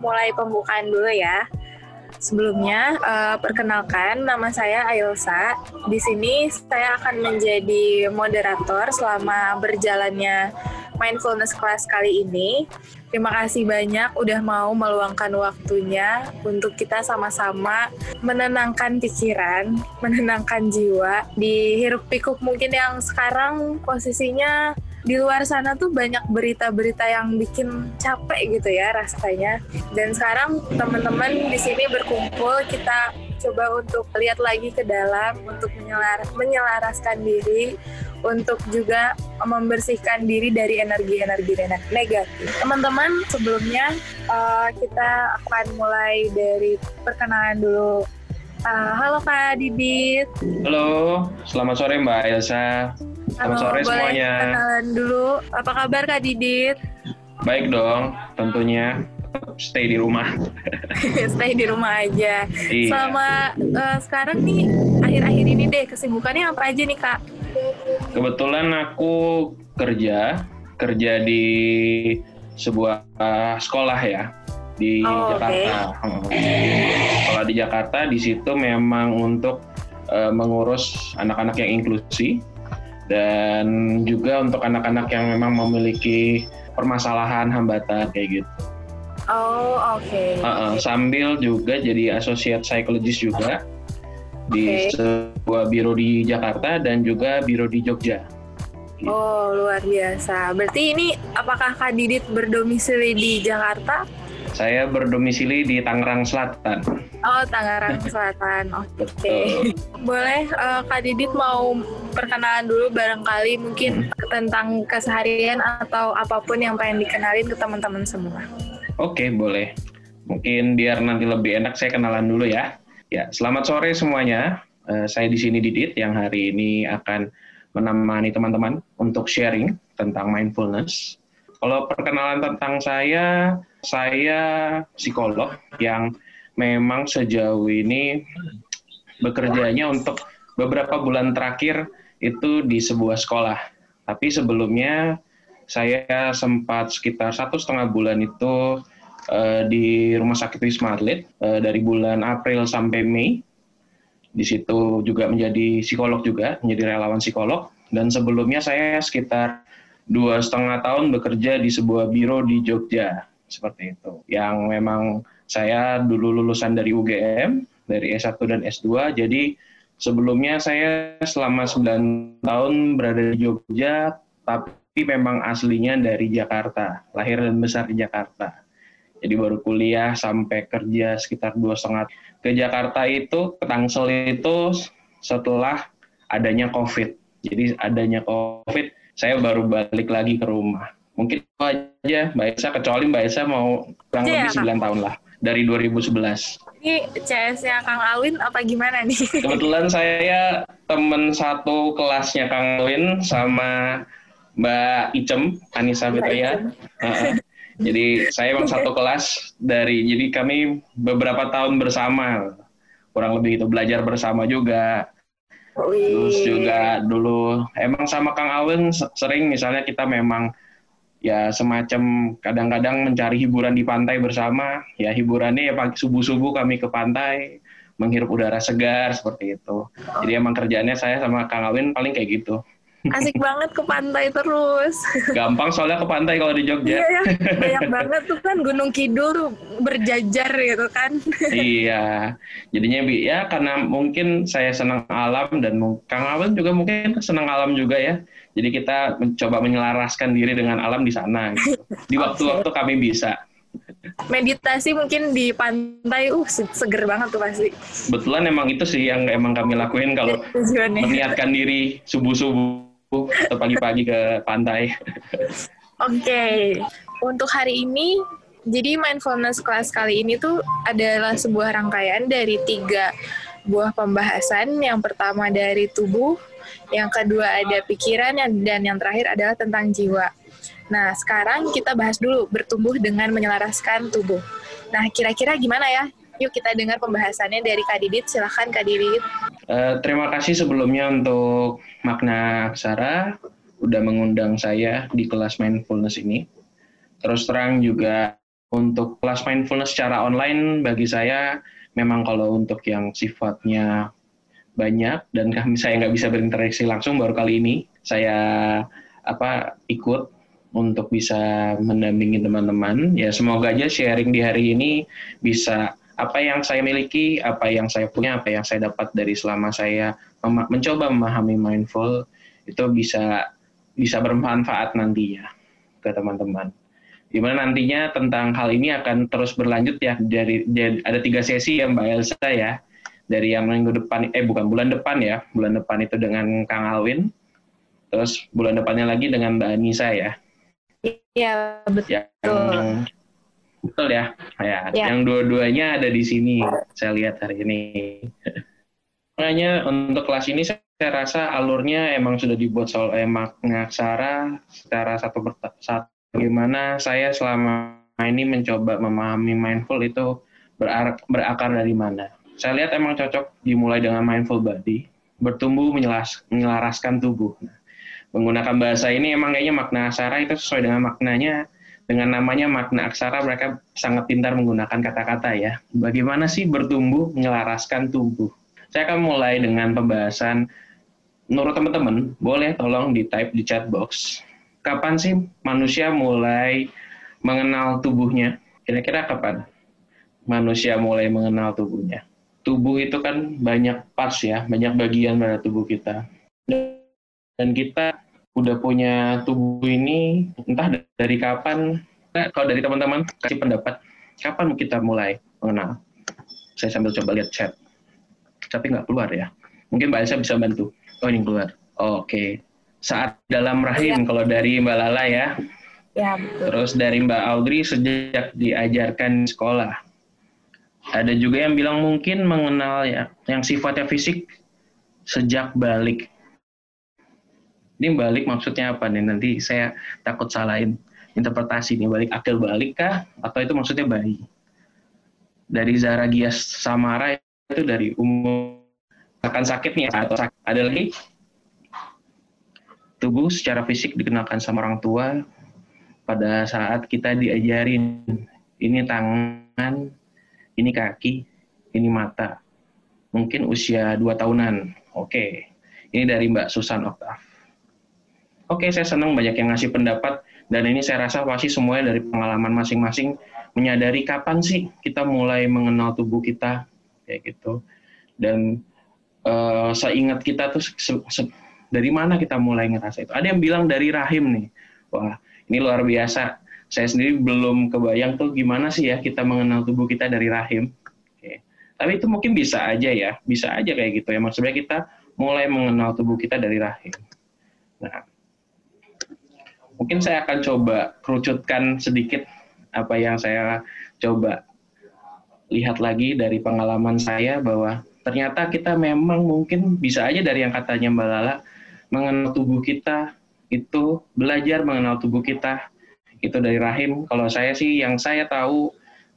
mulai pembukaan dulu ya. Sebelumnya, uh, perkenalkan nama saya Ailsa. Di sini saya akan menjadi moderator selama berjalannya mindfulness class kali ini. Terima kasih banyak udah mau meluangkan waktunya untuk kita sama-sama menenangkan pikiran, menenangkan jiwa di hiruk pikuk mungkin yang sekarang posisinya di luar sana tuh banyak berita-berita yang bikin capek gitu ya rasanya. Dan sekarang teman-teman di sini berkumpul, kita coba untuk lihat lagi ke dalam, untuk menyelar menyelaraskan diri, untuk juga membersihkan diri dari energi-energi negatif. Teman-teman, sebelumnya uh, kita akan mulai dari perkenalan dulu. Uh, halo Kak Didit. Halo, selamat sore Mbak Elsa. Selamat sore boleh semuanya. Dulu. Apa kabar Kak Didit? Baik dong, tentunya stay di rumah. stay di rumah aja. Iya. Selama uh, sekarang nih akhir-akhir ini deh kesibukannya apa aja nih Kak? Kebetulan aku kerja kerja di sebuah uh, sekolah ya di oh, Jakarta. Okay. Sekolah di Jakarta di situ memang untuk uh, mengurus anak-anak yang inklusi dan juga untuk anak-anak yang memang memiliki permasalahan hambatan kayak gitu. Oh oke. Okay. Uh, uh, sambil juga jadi associate psychologist juga di sebuah biro di Jakarta dan juga biro di Jogja. Gitu. Oh luar biasa. Berarti ini apakah Kak Didit berdomisili di Jakarta? Saya berdomisili di Tangerang Selatan. Oh, Tangerang Selatan. Oke. Okay. Boleh uh, Kak Didit mau perkenalan dulu barangkali mungkin tentang keseharian atau apa pun yang pengen dikenalin ke teman-teman semua. Oke, okay, boleh. Mungkin biar nanti lebih enak saya kenalan dulu ya. Ya, selamat sore semuanya. Uh, saya di sini Didit yang hari ini akan menemani teman-teman untuk sharing tentang mindfulness. Kalau perkenalan tentang saya, saya psikolog yang memang sejauh ini bekerjanya untuk beberapa bulan terakhir itu di sebuah sekolah. Tapi sebelumnya saya sempat sekitar satu setengah bulan itu uh, di Rumah Sakit Wisma Atlet uh, dari bulan April sampai Mei. Di situ juga menjadi psikolog juga, menjadi relawan psikolog. Dan sebelumnya saya sekitar dua setengah tahun bekerja di sebuah biro di Jogja seperti itu. Yang memang saya dulu lulusan dari UGM, dari S1 dan S2, jadi sebelumnya saya selama 9 tahun berada di Jogja, tapi memang aslinya dari Jakarta, lahir dan besar di Jakarta. Jadi baru kuliah sampai kerja sekitar dua setengah ke Jakarta itu, ke Tangsel itu setelah adanya COVID. Jadi adanya COVID, saya baru balik lagi ke rumah mungkin itu aja Mbak Esa kecuali Mbak Esa mau kurang lebih ya, 9 tahun lah dari 2011 ini CS-nya Kang Alwin apa gimana nih? Kebetulan saya temen satu kelasnya Kang Alwin sama Mbak Icem, Anissa Fitria. jadi saya emang satu kelas dari, jadi kami beberapa tahun bersama, kurang lebih itu belajar bersama juga. Terus juga dulu emang sama Kang Alwin sering misalnya kita memang ya semacam kadang-kadang mencari hiburan di pantai bersama. Ya hiburannya ya pagi subuh-subuh kami ke pantai, menghirup udara segar seperti itu. Jadi emang kerjaannya saya sama Kang Awin paling kayak gitu. Asik banget ke pantai terus. Gampang soalnya ke pantai kalau di Jogja. Iya, ya. banyak banget tuh kan Gunung Kidul tuh berjajar gitu kan. iya, jadinya ya karena mungkin saya senang alam dan Kang Awin juga mungkin senang alam juga ya. Jadi kita mencoba menyelaraskan diri dengan alam di sana. Gitu. Di waktu-waktu kami bisa. Meditasi mungkin di pantai, uh seger banget tuh pasti. Betulan emang itu sih yang emang kami lakuin kalau meniatkan diri subuh-subuh atau pagi-pagi ke pantai. Oke, okay. untuk hari ini jadi mindfulness class kali ini tuh adalah sebuah rangkaian dari tiga buah pembahasan. Yang pertama dari tubuh, yang kedua ada pikiran, dan yang terakhir adalah tentang jiwa. Nah, sekarang kita bahas dulu bertumbuh dengan menyelaraskan tubuh. Nah, kira-kira gimana ya? Yuk kita dengar pembahasannya dari Kak Didit. Silahkan Kak Didit. Uh, terima kasih sebelumnya untuk Makna Aksara udah mengundang saya di kelas mindfulness ini. Terus terang juga untuk kelas mindfulness secara online bagi saya memang kalau untuk yang sifatnya banyak dan kami saya nggak bisa berinteraksi langsung baru kali ini saya apa ikut untuk bisa mendampingi teman-teman ya semoga aja sharing di hari ini bisa apa yang saya miliki apa yang saya punya apa yang saya dapat dari selama saya mencoba memahami mindful itu bisa bisa bermanfaat nantinya ke teman-teman. Di mana nantinya tentang hal ini akan terus berlanjut ya dari, dari ada tiga sesi ya Mbak Elsa ya dari yang minggu depan eh bukan bulan depan ya bulan depan itu dengan Kang Alwin terus bulan depannya lagi dengan Mbak Anissa ya. Iya betul. Ya, yang, betul ya. ya. ya. Yang dua-duanya ada di sini saya lihat hari ini. Makanya untuk kelas ini saya rasa alurnya emang sudah dibuat oleh makna aksara secara satu persatu. Bagaimana saya selama ini mencoba memahami mindful itu berakar, berakar dari mana. Saya lihat emang cocok dimulai dengan mindful body, bertumbuh menyelas, menyelaraskan tubuh. Nah, menggunakan bahasa ini emang kayaknya makna aksara itu sesuai dengan maknanya dengan namanya makna aksara mereka sangat pintar menggunakan kata-kata ya. Bagaimana sih bertumbuh menyelaraskan tubuh? Saya akan mulai dengan pembahasan menurut teman-teman, boleh tolong di type di chat box. Kapan sih manusia mulai mengenal tubuhnya? Kira-kira kapan manusia mulai mengenal tubuhnya? Tubuh itu kan banyak parts ya, banyak bagian pada tubuh kita. Dan kita udah punya tubuh ini entah dari kapan, nah, kalau dari teman-teman kasih pendapat, kapan kita mulai mengenal? Saya sambil coba lihat chat. Tapi nggak keluar ya. Mungkin Mbak Elsa bisa bantu. Oh ini keluar. Oke. Okay. Saat dalam rahim ya. kalau dari Mbak Lala ya. Ya betul. Terus dari Mbak Audrey sejak diajarkan di sekolah. Ada juga yang bilang mungkin mengenal ya yang sifatnya fisik sejak balik. Ini balik maksudnya apa nih? Nanti saya takut salahin interpretasi nih balik akil balik kah atau itu maksudnya bayi? Dari Zara Gias Samara itu dari umur akan sakitnya atau sakit. Ada lagi tubuh secara fisik dikenalkan sama orang tua pada saat kita diajarin ini tangan, ini kaki, ini mata. Mungkin usia dua tahunan. Oke. Ini dari Mbak Susan Oktav. Oke, saya senang banyak yang ngasih pendapat dan ini saya rasa pasti semuanya dari pengalaman masing-masing menyadari kapan sih kita mulai mengenal tubuh kita kayak gitu. Dan uh, seingat kita tuh se se dari mana kita mulai ngerasa itu. Ada yang bilang dari rahim nih. Wah, ini luar biasa. Saya sendiri belum kebayang tuh gimana sih ya kita mengenal tubuh kita dari rahim. Oke. Tapi itu mungkin bisa aja ya, bisa aja kayak gitu ya. Maksudnya kita mulai mengenal tubuh kita dari rahim. Nah, mungkin saya akan coba kerucutkan sedikit apa yang saya coba lihat lagi dari pengalaman saya bahwa ternyata kita memang mungkin bisa aja dari yang katanya Mbak Lala mengenal tubuh kita itu belajar mengenal tubuh kita itu dari rahim. Kalau saya sih yang saya tahu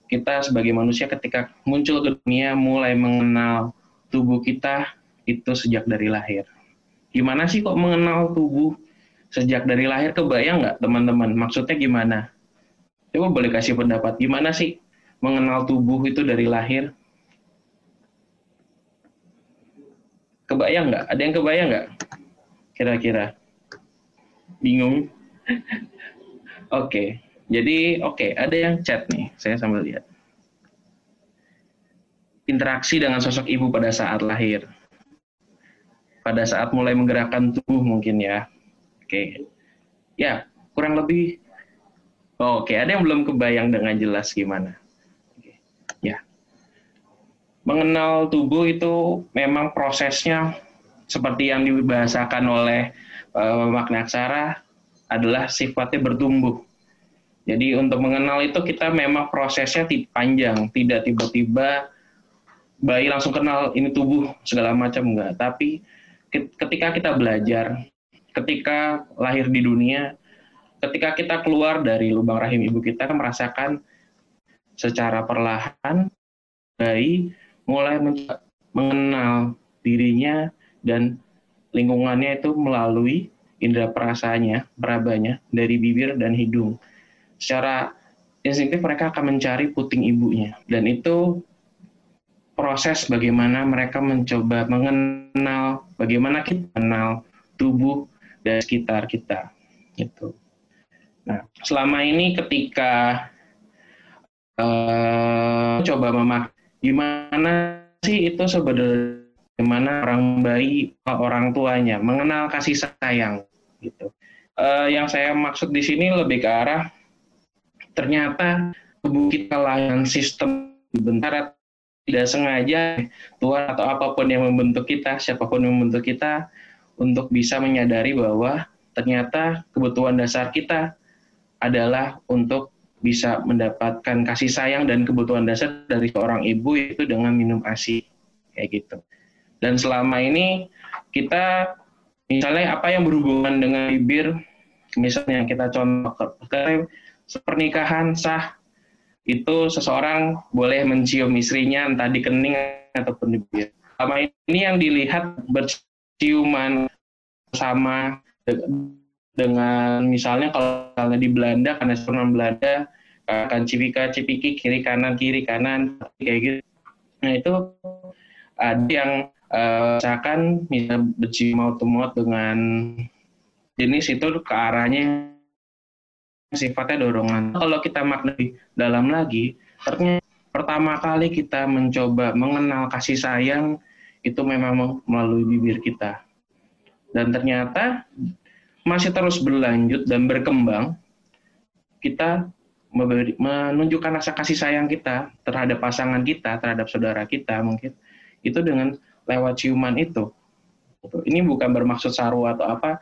kita sebagai manusia ketika muncul ke dunia mulai mengenal tubuh kita itu sejak dari lahir. Gimana sih kok mengenal tubuh sejak dari lahir kebayang nggak teman-teman? Maksudnya gimana? Coba boleh kasih pendapat gimana sih mengenal tubuh itu dari lahir? Kebayang nggak? Ada yang kebayang nggak? Kira-kira? Bingung? oke, okay. jadi oke, okay. ada yang chat nih. Saya sambil lihat. Interaksi dengan sosok ibu pada saat lahir. Pada saat mulai menggerakkan tubuh mungkin ya. Oke. Okay. Ya, kurang lebih Oke, ada yang belum kebayang dengan jelas gimana? Oke. Ya, mengenal tubuh itu memang prosesnya seperti yang dibahasakan oleh uh, makna aksara adalah sifatnya bertumbuh. Jadi untuk mengenal itu kita memang prosesnya panjang, tidak tiba-tiba bayi langsung kenal ini tubuh segala macam enggak. Tapi ketika kita belajar, ketika lahir di dunia, ketika kita keluar dari lubang rahim ibu kita merasakan secara perlahan bayi mulai mengenal dirinya dan lingkungannya itu melalui indera perasaannya, perabanya dari bibir dan hidung. Secara instinktif mereka akan mencari puting ibunya dan itu proses bagaimana mereka mencoba mengenal bagaimana kita mengenal tubuh dan sekitar kita gitu. Nah, selama ini ketika uh, coba memak gimana sih itu sebenarnya gimana orang bayi orang tuanya mengenal kasih sayang gitu. Uh, yang saya maksud di sini lebih ke arah ternyata tubuh kita layan sistem bentar tidak sengaja Tuhan atau apa pun yang membentuk kita, siapa pun yang membentuk kita untuk bisa menyadari bahwa ternyata kebutuhan dasar kita adalah untuk bisa mendapatkan kasih sayang dan kebutuhan dasar dari seorang ibu itu dengan minum ASI kayak gitu. Dan selama ini kita misalnya apa yang berhubungan dengan bibir, misalnya kita contoh pernikahan sah itu seseorang boleh mencium istrinya entah di kening ataupun di bibir. Selama ini yang dilihat berciuman sama dengan misalnya kalau misalnya di Belanda karena seorang Belanda akan cipika cipiki kiri kanan kiri kanan kayak gitu. Nah itu ada yang uh, misalkan bisa bercium maut maut dengan jenis itu ke arahnya sifatnya dorongan. Kalau kita maknai dalam lagi ternyata pertama kali kita mencoba mengenal kasih sayang itu memang melalui bibir kita dan ternyata masih terus berlanjut dan berkembang, kita menunjukkan rasa kasih sayang kita terhadap pasangan kita, terhadap saudara kita mungkin, itu dengan lewat ciuman itu. Ini bukan bermaksud saru atau apa,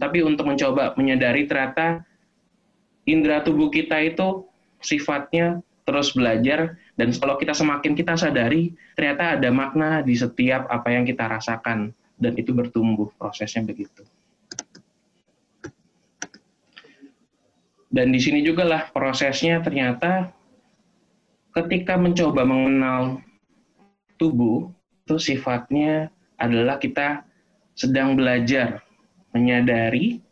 tapi untuk mencoba menyadari ternyata indera tubuh kita itu sifatnya terus belajar dan kalau kita semakin kita sadari ternyata ada makna di setiap apa yang kita rasakan dan itu bertumbuh prosesnya begitu. Dan di sini juga lah prosesnya ternyata ketika mencoba mengenal tubuh itu sifatnya adalah kita sedang belajar menyadari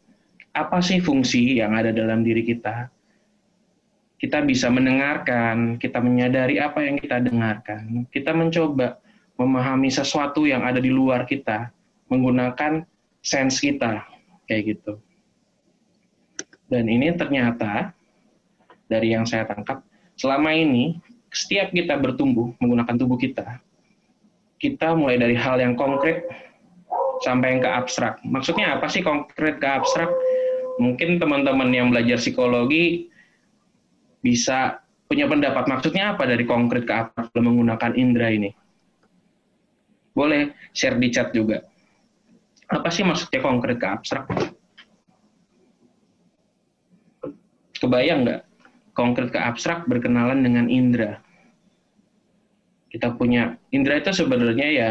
apa sih fungsi yang ada dalam diri kita. Kita bisa mendengarkan, kita menyadari apa yang kita dengarkan. Kita mencoba memahami sesuatu yang ada di luar kita menggunakan sense kita kayak gitu. Dan ini ternyata dari yang saya tangkap selama ini setiap kita bertumbuh menggunakan tubuh kita, kita mulai dari hal yang konkret sampai yang ke abstrak. Maksudnya apa sih konkret ke abstrak? Mungkin teman-teman yang belajar psikologi bisa punya pendapat maksudnya apa dari konkret ke abstrak menggunakan indera ini boleh share di chat juga. Apa sih maksudnya konkret ke abstrak? Kebayang nggak? Konkret ke abstrak berkenalan dengan indera. Kita punya indera itu sebenarnya ya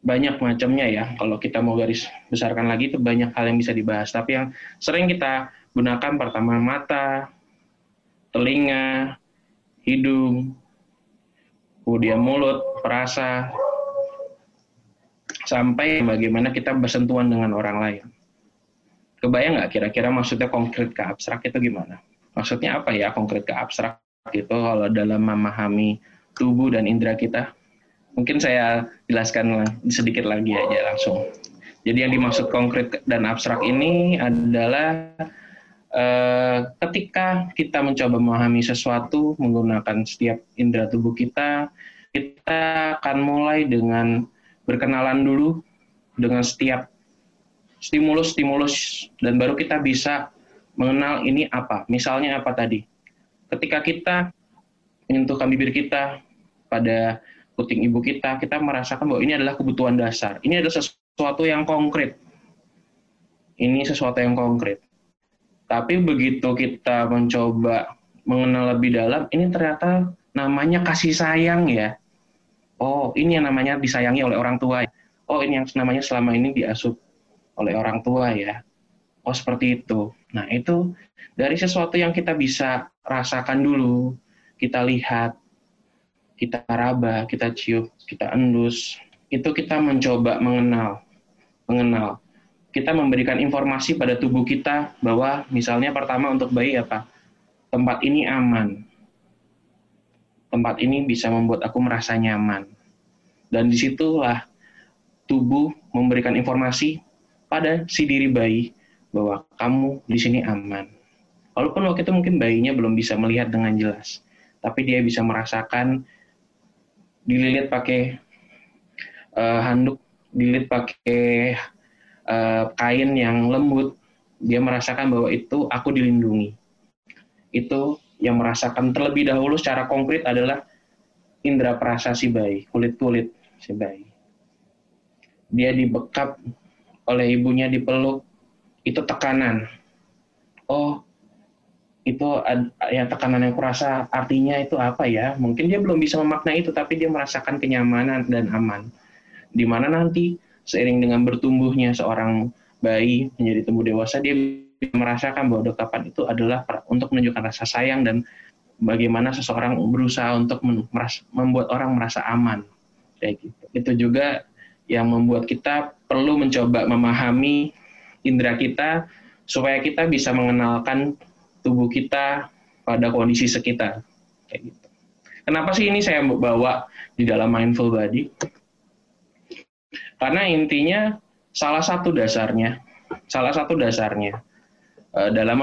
banyak macamnya ya. Kalau kita mau garis besarkan lagi itu banyak hal yang bisa dibahas. Tapi yang sering kita gunakan pertama mata, telinga, hidung, kemudian mulut, perasa, sampai bagaimana kita bersentuhan dengan orang lain. Kebayang nggak kira-kira maksudnya konkret ke abstrak itu gimana? Maksudnya apa ya konkret ke abstrak itu kalau dalam memahami tubuh dan indera kita? Mungkin saya jelaskan sedikit lagi aja langsung. Jadi yang dimaksud konkret dan abstrak ini adalah eh, ketika kita mencoba memahami sesuatu menggunakan setiap indera tubuh kita, kita akan mulai dengan berkenalan dulu dengan setiap stimulus-stimulus dan baru kita bisa mengenal ini apa. Misalnya apa tadi? Ketika kita menyentuhkan bibir kita pada puting ibu kita, kita merasakan bahwa ini adalah kebutuhan dasar. Ini adalah sesuatu yang konkret. Ini sesuatu yang konkret. Tapi begitu kita mencoba mengenal lebih dalam, ini ternyata namanya kasih sayang ya oh ini yang namanya disayangi oleh orang tua. Oh ini yang namanya selama ini diasuh oleh orang tua ya. Oh seperti itu. Nah itu dari sesuatu yang kita bisa rasakan dulu, kita lihat, kita raba, kita cium, kita endus, itu kita mencoba mengenal, mengenal. Kita memberikan informasi pada tubuh kita bahwa misalnya pertama untuk bayi apa? tempat ini aman. Tempat ini bisa membuat aku merasa nyaman. Dan di situlah tubuh memberikan informasi pada si diri bayi bahwa kamu di sini aman. Walaupun waktu itu mungkin bayinya belum bisa melihat dengan jelas, tapi dia bisa merasakan dililit pakai uh, handuk, dililit pakai uh, kain yang lembut, dia merasakan bahwa itu aku dilindungi. Itu yang merasakan terlebih dahulu secara konkret adalah indera perasa si bayi, kulit-kulit si bayi. Dia dibekap oleh ibunya dipeluk, itu tekanan. Oh, itu yang tekanan yang kurasa artinya itu apa ya? Mungkin dia belum bisa memaknai itu, tapi dia merasakan kenyamanan dan aman. Di mana nanti seiring dengan bertumbuhnya seorang bayi menjadi tumbuh dewasa, dia merasakan bahwa dekapan itu adalah untuk menunjukkan rasa sayang dan bagaimana seseorang berusaha untuk membuat orang merasa aman. Kayak gitu. Itu juga yang membuat kita perlu mencoba memahami indera kita supaya kita bisa mengenalkan tubuh kita pada kondisi sekitar. Kayak gitu. Kenapa sih ini saya bawa di dalam mindful body? Karena intinya salah satu dasarnya, salah satu dasarnya eh, dalam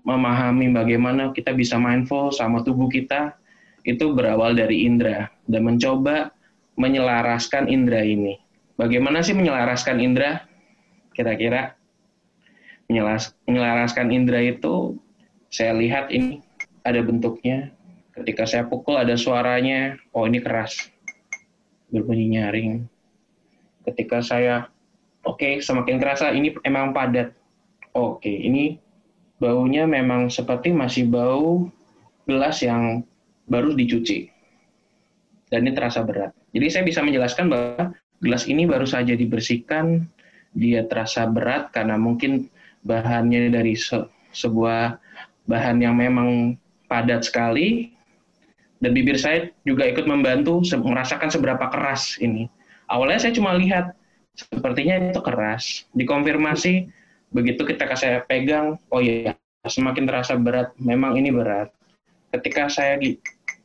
memahami bagaimana kita bisa mindful sama tubuh kita itu berawal dari indera dan mencoba menyelaraskan indera ini. Bagaimana sih menyelaraskan indera? Kira-kira menyelaraskan indera itu saya lihat ini ada bentuknya. Ketika saya pukul ada suaranya. Oh ini keras. Berbunyi nyaring. Ketika saya oke okay, semakin kerasa ini emang padat. Oke, okay, ini baunya memang seperti masih bau gelas yang baru dicuci. Dan ini terasa berat. Jadi saya bisa menjelaskan bahwa gelas ini baru saja dibersihkan, dia terasa berat karena mungkin bahannya dari se sebuah bahan yang memang padat sekali, dan bibir saya juga ikut membantu merasakan seberapa keras ini. Awalnya saya cuma lihat, sepertinya itu keras. Dikonfirmasi, begitu kita saya pegang, oh iya, semakin terasa berat, memang ini berat. Ketika saya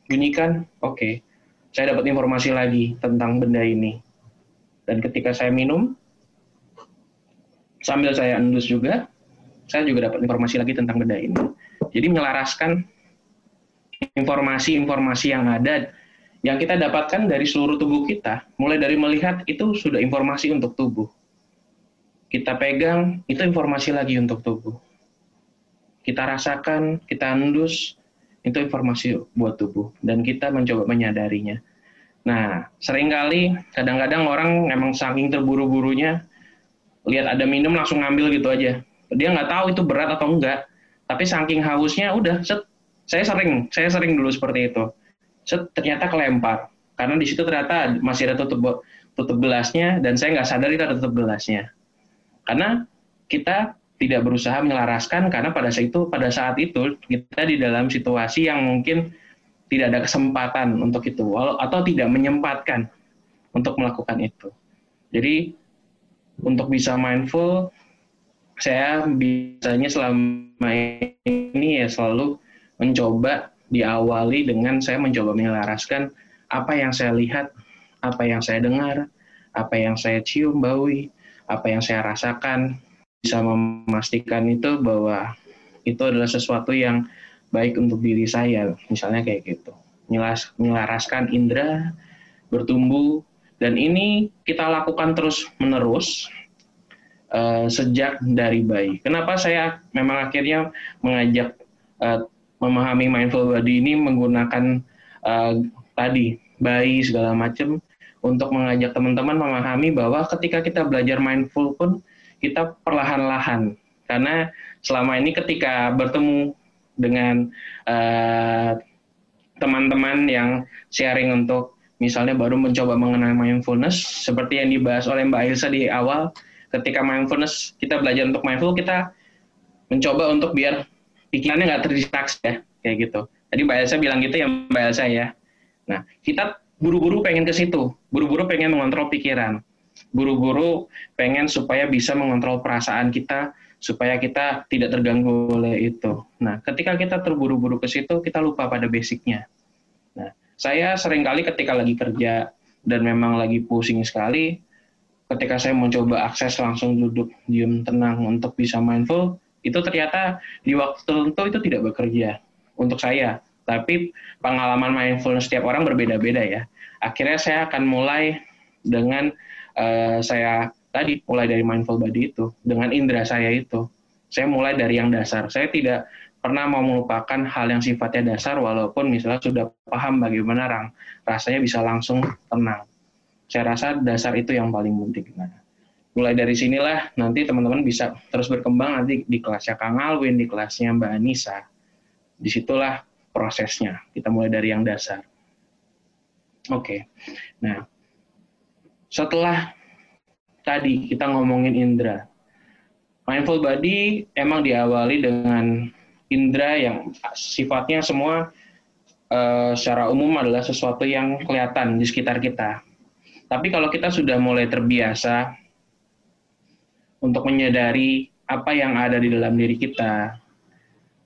bunyikan, oke, okay, saya dapat informasi lagi tentang benda ini dan ketika saya minum, sambil saya endus juga, saya juga dapat informasi lagi tentang benda ini. Jadi menyelaraskan informasi-informasi yang ada yang kita dapatkan dari seluruh tubuh kita, mulai dari melihat itu sudah informasi untuk tubuh. Kita pegang, itu informasi lagi untuk tubuh. Kita rasakan, kita endus, itu informasi buat tubuh. Dan kita mencoba menyadarinya. Nah, sering kali kadang-kadang orang emang saking terburu-burunya lihat ada minum langsung ngambil gitu aja. Dia nggak tahu itu berat atau enggak. Tapi saking hausnya udah set. Saya sering, saya sering dulu seperti itu. Set ternyata kelempar. Karena di situ ternyata masih ada tutup tutup gelasnya dan saya nggak sadar itu ada tutup gelasnya. Karena kita tidak berusaha menyelaraskan karena pada saat itu pada saat itu kita di dalam situasi yang mungkin tidak ada kesempatan untuk itu atau tidak menyempatkan untuk melakukan itu. Jadi untuk bisa mindful saya biasanya selama ini ya selalu mencoba diawali dengan saya mencoba menyelaraskan apa yang saya lihat, apa yang saya dengar, apa yang saya cium baui, apa yang saya rasakan bisa memastikan itu bahwa itu adalah sesuatu yang baik untuk diri saya, misalnya kayak gitu. Menyelaraskan indera, bertumbuh, dan ini kita lakukan terus-menerus uh, sejak dari bayi. Kenapa saya memang akhirnya mengajak uh, memahami mindful body ini menggunakan uh, tadi bayi segala macam untuk mengajak teman-teman memahami bahwa ketika kita belajar mindful pun kita perlahan-lahan. Karena selama ini ketika bertemu dengan eh, teman-teman yang sharing untuk misalnya baru mencoba mengenal mindfulness seperti yang dibahas oleh Mbak Ilsa di awal ketika mindfulness kita belajar untuk mindful kita mencoba untuk biar pikirannya nggak terdistraksi ya kayak gitu tadi Mbak Elsa bilang gitu ya Mbak Elsa ya nah kita buru-buru pengen ke situ buru-buru pengen mengontrol pikiran buru-buru pengen supaya bisa mengontrol perasaan kita supaya kita tidak terganggu oleh itu. Nah, ketika kita terburu-buru ke situ, kita lupa pada basicnya. Nah, saya sering kali ketika lagi kerja dan memang lagi pusing sekali, ketika saya mencoba akses langsung duduk diam tenang untuk bisa mindful, itu ternyata di waktu tertentu itu tidak bekerja untuk saya. Tapi pengalaman mindfulness setiap orang berbeda-beda ya. Akhirnya saya akan mulai dengan uh, saya tadi mulai dari mindful body itu dengan indera saya itu saya mulai dari yang dasar saya tidak pernah mau melupakan hal yang sifatnya dasar walaupun misalnya sudah paham bagaimana rasanya bisa langsung tenang saya rasa dasar itu yang paling penting nah mulai dari sinilah nanti teman-teman bisa terus berkembang nanti di kelasnya Kang Alwin di kelasnya Mbak Anissa di situlah prosesnya kita mulai dari yang dasar oke okay. nah setelah tadi kita ngomongin indera. Mindful body emang diawali dengan indera yang sifatnya semua uh, secara umum adalah sesuatu yang kelihatan di sekitar kita. Tapi kalau kita sudah mulai terbiasa untuk menyadari apa yang ada di dalam diri kita,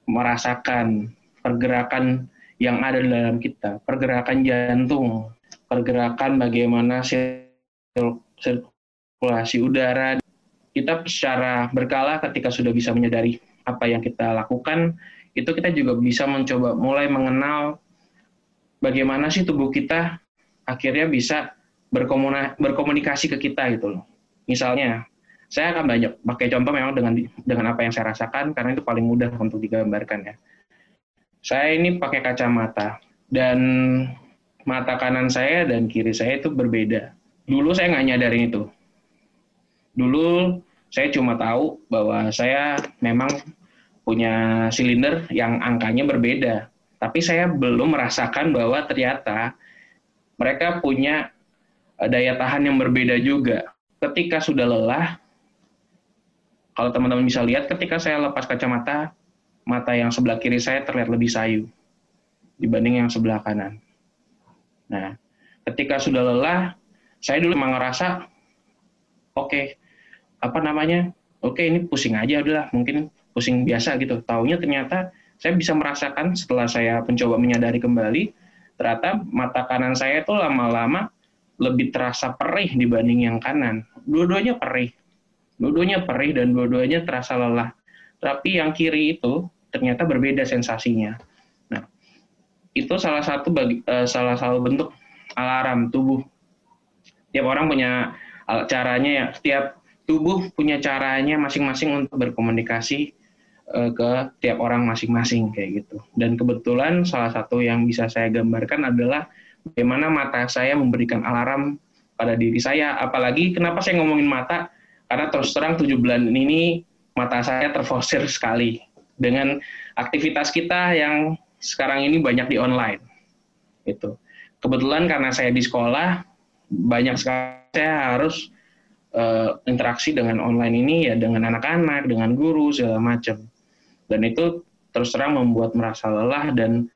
merasakan pergerakan yang ada di dalam kita, pergerakan jantung, pergerakan bagaimana sirkulasi udara. Kita secara berkala ketika sudah bisa menyadari apa yang kita lakukan, itu kita juga bisa mencoba mulai mengenal bagaimana sih tubuh kita akhirnya bisa berkomunikasi ke kita gitu loh. Misalnya, saya akan banyak pakai contoh memang dengan dengan apa yang saya rasakan karena itu paling mudah untuk digambarkan ya. Saya ini pakai kacamata dan mata kanan saya dan kiri saya itu berbeda. Dulu saya nggak nyadarin itu dulu saya cuma tahu bahwa saya memang punya silinder yang angkanya berbeda. Tapi saya belum merasakan bahwa ternyata mereka punya eh, daya tahan yang berbeda juga. Ketika sudah lelah, kalau teman-teman bisa lihat, ketika saya lepas kacamata, mata yang sebelah kiri saya terlihat lebih sayu dibanding yang sebelah kanan. Nah, ketika sudah lelah, saya dulu memang ngerasa, oke, okay, apa namanya? Oke ini pusing aja adalah mungkin pusing biasa gitu. Taunya ternyata saya bisa merasakan setelah saya mencoba menyadari kembali ternyata mata kanan saya itu lama-lama lebih terasa perih dibanding yang kanan. Dua-duanya perih dua-duanya perih dan dua-duanya terasa lelah tapi yang kiri itu ternyata berbeda sensasinya nah itu salah satu bagi, uh, salah satu bentuk alarm tubuh tiap orang punya caranya ya setiap tubuh punya caranya masing-masing untuk berkomunikasi uh, ke tiap orang masing-masing kayak gitu. Dan kebetulan salah satu yang bisa saya gambarkan adalah bagaimana mata saya memberikan alarm pada diri saya. Apalagi kenapa saya ngomongin mata? Karena terus terang tujuh bulan ini mata saya terforsir sekali dengan aktivitas kita yang sekarang ini banyak di online. Itu. Kebetulan karena saya di sekolah banyak sekali saya harus uh, interaksi dengan online ini ya dengan anak-anak, dengan guru segala macam. Dan itu terus terang membuat merasa lelah dan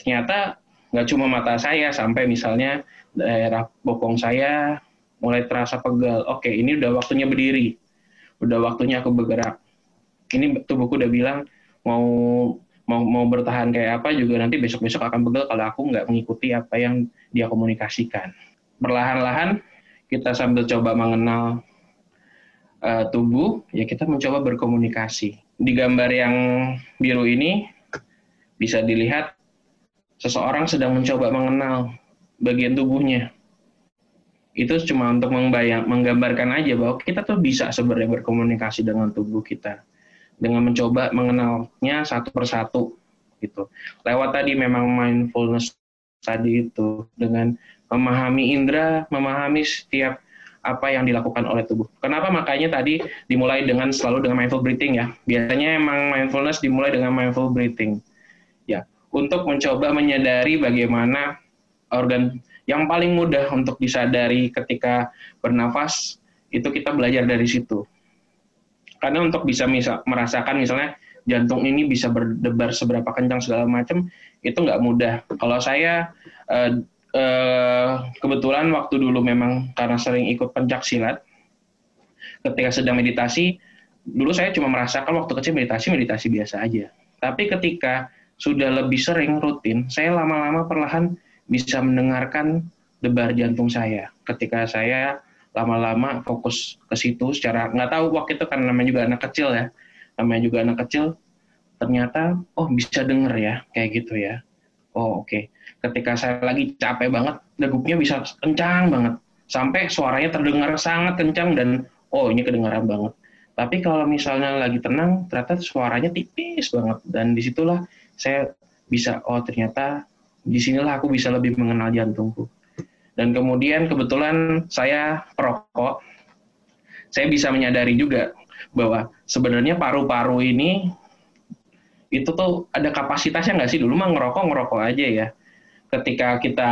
ternyata nggak cuma mata saya sampai misalnya daerah bokong saya mulai terasa pegal. Oke, ini udah waktunya berdiri. Udah waktunya aku bergerak. Ini tubuhku udah bilang mau mau mau bertahan kayak apa juga nanti besok-besok akan pegal kalau aku nggak mengikuti apa yang dia komunikasikan. Perlahan-lahan kita sambil coba mengenal uh, tubuh, ya kita mencoba berkomunikasi. Di gambar yang biru ini bisa dilihat seseorang sedang mencoba mengenal bagian tubuhnya. Itu cuma untuk membayang, menggambarkan aja bahwa kita tuh bisa sebenarnya berkomunikasi dengan tubuh kita dengan mencoba mengenalnya satu persatu gitu. Lewat tadi memang mindfulness tadi itu dengan memahami indera, memahami setiap apa yang dilakukan oleh tubuh. Kenapa makanya tadi dimulai dengan selalu dengan mindful breathing ya. Biasanya emang mindfulness dimulai dengan mindful breathing. Ya, untuk mencoba menyadari bagaimana organ yang paling mudah untuk disadari ketika bernafas itu kita belajar dari situ. Karena untuk bisa misal, merasakan misalnya jantung ini bisa berdebar seberapa kencang segala macam itu nggak mudah. Kalau saya eh, Eh, kebetulan waktu dulu memang karena sering ikut pencak silat, ketika sedang meditasi dulu saya cuma merasakan waktu kecil meditasi meditasi biasa aja. Tapi ketika sudah lebih sering rutin, saya lama-lama perlahan bisa mendengarkan debar jantung saya. Ketika saya lama-lama fokus ke situ secara nggak tahu waktu itu karena namanya juga anak kecil ya, namanya juga anak kecil, ternyata oh bisa denger ya kayak gitu ya. Oh oke. Okay. Ketika saya lagi capek banget, degupnya bisa kencang banget sampai suaranya terdengar sangat kencang dan oh ini kedengaran banget. Tapi kalau misalnya lagi tenang, ternyata suaranya tipis banget dan di situlah saya bisa oh ternyata di sinilah aku bisa lebih mengenal jantungku. Dan kemudian kebetulan saya perokok, saya bisa menyadari juga bahwa sebenarnya paru-paru ini itu tuh ada kapasitasnya nggak sih dulu mah ngerokok ngerokok aja ya. Ketika kita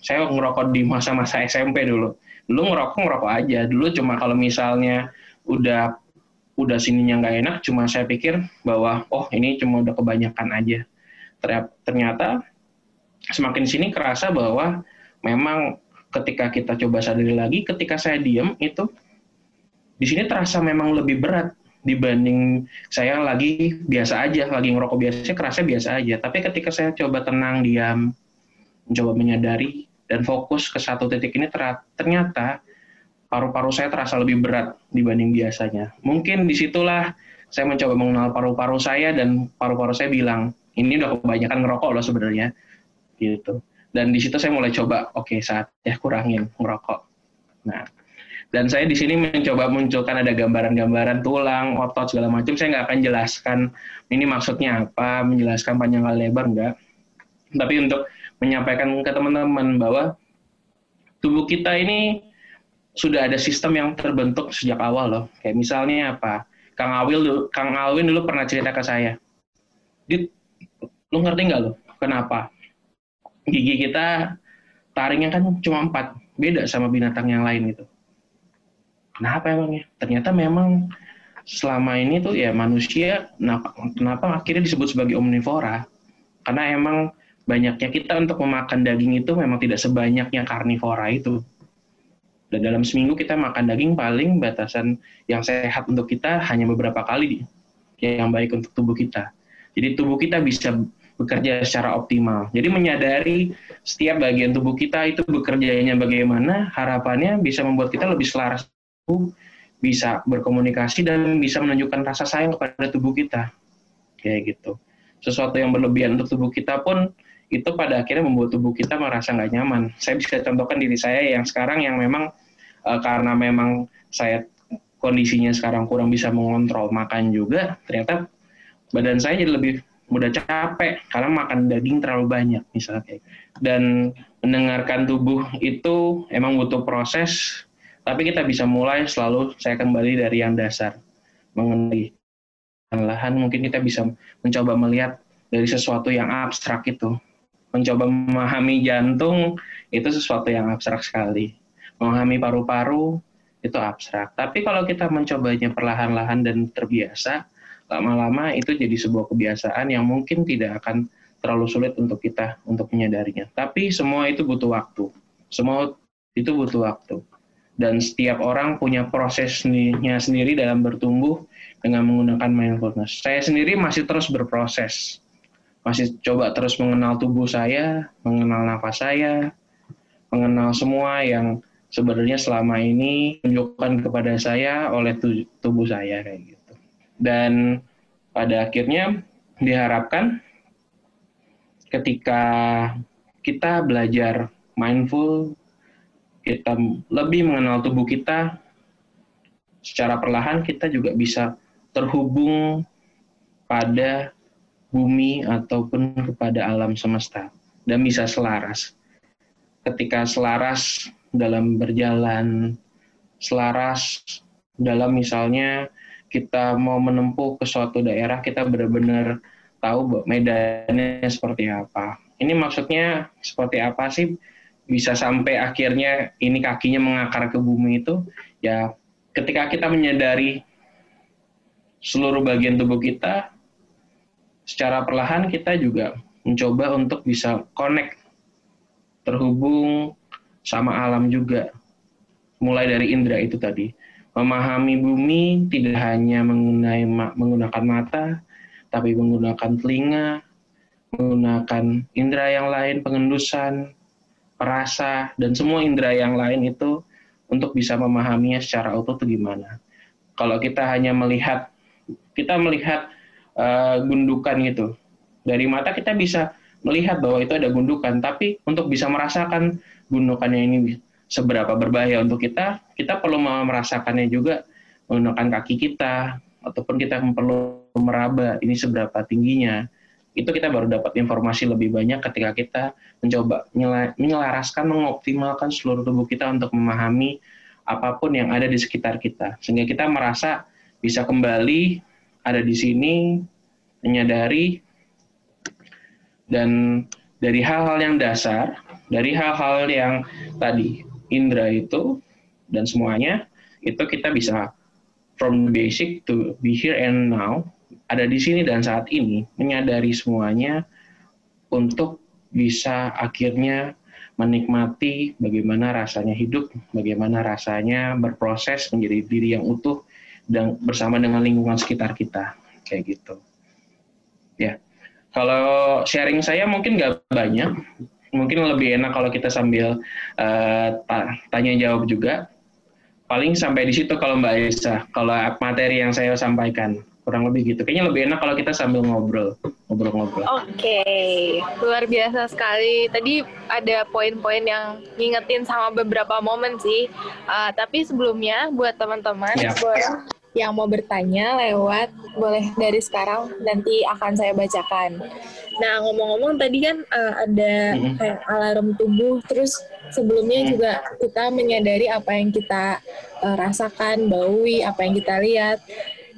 saya ngerokok di masa-masa SMP dulu, dulu ngerokok ngerokok aja. Dulu cuma kalau misalnya udah udah sininya nggak enak, cuma saya pikir bahwa oh ini cuma udah kebanyakan aja. Ternyata semakin sini kerasa bahwa memang ketika kita coba sadari lagi, ketika saya diem itu di sini terasa memang lebih berat dibanding saya lagi biasa aja, lagi ngerokok biasa, kerasa biasa aja. Tapi ketika saya coba tenang, diam, mencoba menyadari dan fokus ke satu titik ini ternyata paru-paru saya terasa lebih berat dibanding biasanya. Mungkin di situlah saya mencoba mengenal paru-paru saya dan paru-paru saya bilang, ini udah kebanyakan ngerokok loh sebenarnya. Gitu. Dan di situ saya mulai coba, oke okay, saatnya kurangin ngerokok. Nah, dan saya di sini mencoba munculkan ada gambaran-gambaran tulang, otot segala macam. Saya nggak akan jelaskan ini maksudnya apa, menjelaskan panjang kali lebar enggak. Tapi untuk menyampaikan ke teman-teman bahwa tubuh kita ini sudah ada sistem yang terbentuk sejak awal loh. Kayak misalnya apa? Kang Awil Kang Alwin dulu pernah cerita ke saya. Dit, lu ngerti nggak lo? Kenapa? Gigi kita taringnya kan cuma empat, beda sama binatang yang lain itu. Kenapa emangnya? Ternyata memang selama ini tuh ya manusia kenapa, kenapa akhirnya disebut sebagai omnivora? Karena emang banyaknya kita untuk memakan daging itu memang tidak sebanyaknya karnivora itu dan dalam seminggu kita makan daging paling batasan yang sehat untuk kita hanya beberapa kali yang baik untuk tubuh kita. Jadi tubuh kita bisa bekerja secara optimal. Jadi menyadari setiap bagian tubuh kita itu bekerjanya bagaimana, harapannya bisa membuat kita lebih selaras, bisa berkomunikasi dan bisa menunjukkan rasa sayang kepada tubuh kita. Kayak gitu. Sesuatu yang berlebihan untuk tubuh kita pun itu pada akhirnya membuat tubuh kita merasa nggak nyaman. Saya bisa contohkan diri saya yang sekarang yang memang uh, karena memang saya kondisinya sekarang kurang bisa mengontrol makan juga, ternyata badan saya jadi lebih mudah capek karena makan daging terlalu banyak misalnya. Dan mendengarkan tubuh itu emang butuh proses tapi kita bisa mulai selalu saya kembali dari yang dasar. Mengenai lahan mungkin kita bisa mencoba melihat dari sesuatu yang abstrak itu. Mencoba memahami jantung itu sesuatu yang abstrak sekali. Memahami paru-paru itu abstrak. Tapi kalau kita mencobanya perlahan-lahan dan terbiasa, lama-lama itu jadi sebuah kebiasaan yang mungkin tidak akan terlalu sulit untuk kita untuk menyadarinya. Tapi semua itu butuh waktu. Semua itu butuh waktu. Dan setiap orang punya prosesnya sendiri dalam bertumbuh dengan menggunakan mindfulness. Saya sendiri masih terus berproses. Masih coba terus mengenal tubuh saya, mengenal nafas saya, mengenal semua yang sebenarnya selama ini tunjukkan kepada saya oleh tubuh saya kayak gitu. Dan pada akhirnya diharapkan ketika kita belajar mindful, kita lebih mengenal tubuh kita, secara perlahan kita juga bisa terhubung pada bumi ataupun kepada alam semesta dan bisa selaras. Ketika selaras dalam berjalan selaras dalam misalnya kita mau menempuh ke suatu daerah kita benar-benar tahu medannya seperti apa. Ini maksudnya seperti apa sih bisa sampai akhirnya ini kakinya mengakar ke bumi itu ya ketika kita menyadari seluruh bagian tubuh kita secara perlahan kita juga mencoba untuk bisa connect terhubung sama alam juga. Mulai dari indera itu tadi. Memahami bumi tidak hanya mengenai menggunakan mata, tapi menggunakan telinga, menggunakan indera yang lain, pengendusan, perasa, dan semua indera yang lain itu untuk bisa memahaminya secara utuh itu gimana. Kalau kita hanya melihat, kita melihat uh, gundukan gitu, dari mata kita bisa melihat bahwa itu ada gundukan, tapi untuk bisa merasakan gundukannya ini seberapa berbahaya untuk kita, kita perlu merasakannya juga menggunakan kaki kita, ataupun kita perlu meraba ini seberapa tingginya. Itu kita baru dapat informasi lebih banyak ketika kita mencoba menyelaraskan, mengoptimalkan seluruh tubuh kita untuk memahami apa pun yang ada di sekitar kita. Sehingga kita merasa bisa kembali ada di sini, menyadari, dan dari hal-hal yang dasar, dari hal-hal yang tadi indera itu dan semuanya itu kita bisa from the basic to be here and now ada di sini dan saat ini menyadari semuanya untuk bisa akhirnya menikmati bagaimana rasanya hidup, bagaimana rasanya berproses menjadi diri yang utuh dan bersama dengan lingkungan sekitar kita kayak gitu. Ya, kalau sharing saya mungkin nggak banyak, mungkin lebih enak kalau kita sambil uh, tanya jawab juga. Paling sampai di situ kalau Mbak Aisyah, kalau materi yang saya sampaikan kurang lebih gitu. Kayaknya lebih enak kalau kita sambil ngobrol, ngobrol-ngobrol. Oke, okay. luar biasa sekali. Tadi ada poin-poin yang ngingetin sama beberapa momen sih. Uh, tapi sebelumnya buat teman-teman, yeah. Yang mau bertanya lewat boleh dari sekarang nanti akan saya bacakan. Nah ngomong-ngomong tadi kan uh, ada mm-hmm. kayak alarm tubuh, terus sebelumnya mm-hmm. juga kita menyadari apa yang kita uh, rasakan, baui, apa yang kita lihat.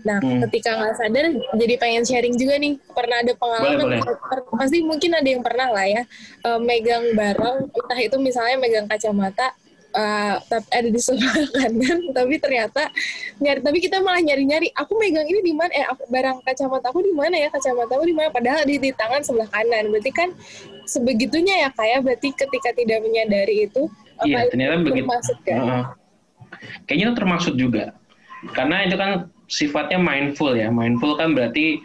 Nah, hmm. ketika nggak sadar, jadi pengen sharing juga nih. Pernah ada pengalaman, boleh, boleh. pasti mungkin ada yang pernah lah ya, uh, megang barang, entah itu misalnya megang kacamata, uh, ada di sebelah kanan tapi ternyata nyari tapi kita malah nyari-nyari aku megang ini di mana? Eh aku, barang kacamata aku di mana ya? Kacamata aku di mana? Padahal di, di tangan sebelah kanan. Berarti kan sebegitunya ya kayak ya? berarti ketika tidak menyadari itu iya ternyata itu begitu. termasuk ya? uh, kayaknya itu termasuk juga. Karena itu kan sifatnya mindful ya. Mindful kan berarti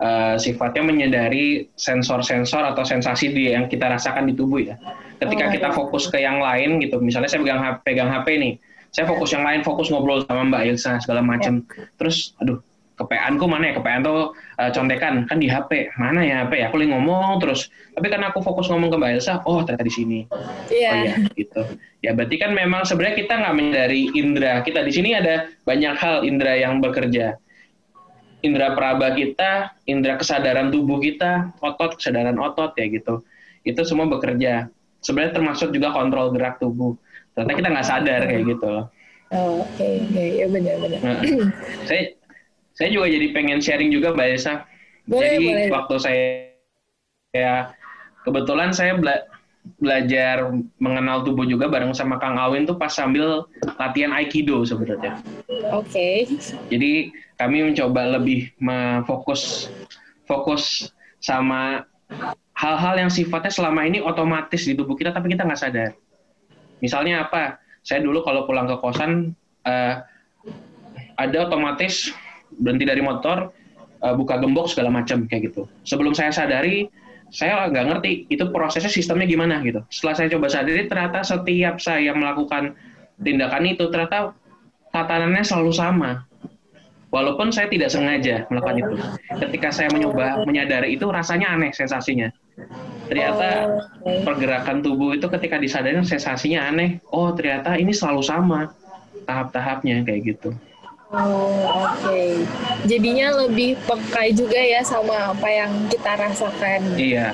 uh, sifatnya menyadari sensor-sensor atau sensasi di yang kita rasakan di tubuh ya. Ketika oh, kita iya. fokus ke yang lain gitu, misalnya saya pegang HP, pegang HP nih, saya fokus yang lain, fokus ngobrol sama Mbak Ilsa segala macam. Ya. Terus, aduh, kepeanku mana ya? Kepean tuh uh, contekan kan di HP. Mana ya HP? Aku lagi ngomong terus. Tapi kan aku fokus ngomong ke Mbak Elsa, oh ternyata di sini. Iya. Oh iya, gitu. Ya berarti kan memang sebenarnya kita nggak menyadari indera kita di sini ada banyak hal indera yang bekerja indera peraba kita, indera kesadaran tubuh kita, otot, kesadaran otot ya gitu. Itu semua bekerja. Sebenarnya termasuk juga kontrol gerak tubuh. Ternyata kita nggak sadar kayak gitu loh. Oh, oke, okay, okay. ya benar-benar. Nah, saya saya juga jadi pengen sharing juga Mbak Esa. Boleh, jadi boleh. waktu saya ya kebetulan saya bela belajar mengenal tubuh juga bareng sama Kang Awin tuh pas sambil latihan Aikido sebenarnya. Oke. Okay. Jadi kami mencoba lebih fokus fokus sama hal-hal yang sifatnya selama ini otomatis di tubuh kita tapi kita nggak sadar. Misalnya apa? Saya dulu kalau pulang ke kosan uh, ada otomatis berhenti dari motor, uh, buka gembok segala macam kayak gitu. Sebelum saya sadari saya nggak ngerti itu prosesnya sistemnya gimana gitu. Setelah saya coba sadari ternyata setiap saya melakukan tindakan itu ternyata tatanannya selalu sama. Walaupun saya tidak sengaja melakukan itu. Ketika saya mencoba menyadari itu rasanya aneh sensasinya. Ternyata pergerakan tubuh itu ketika disadari sensasinya aneh. Oh ternyata ini selalu sama tahap-tahapnya kayak gitu. Oh, oke. Okay. Jadinya lebih peka juga ya sama apa yang kita rasakan. Iya.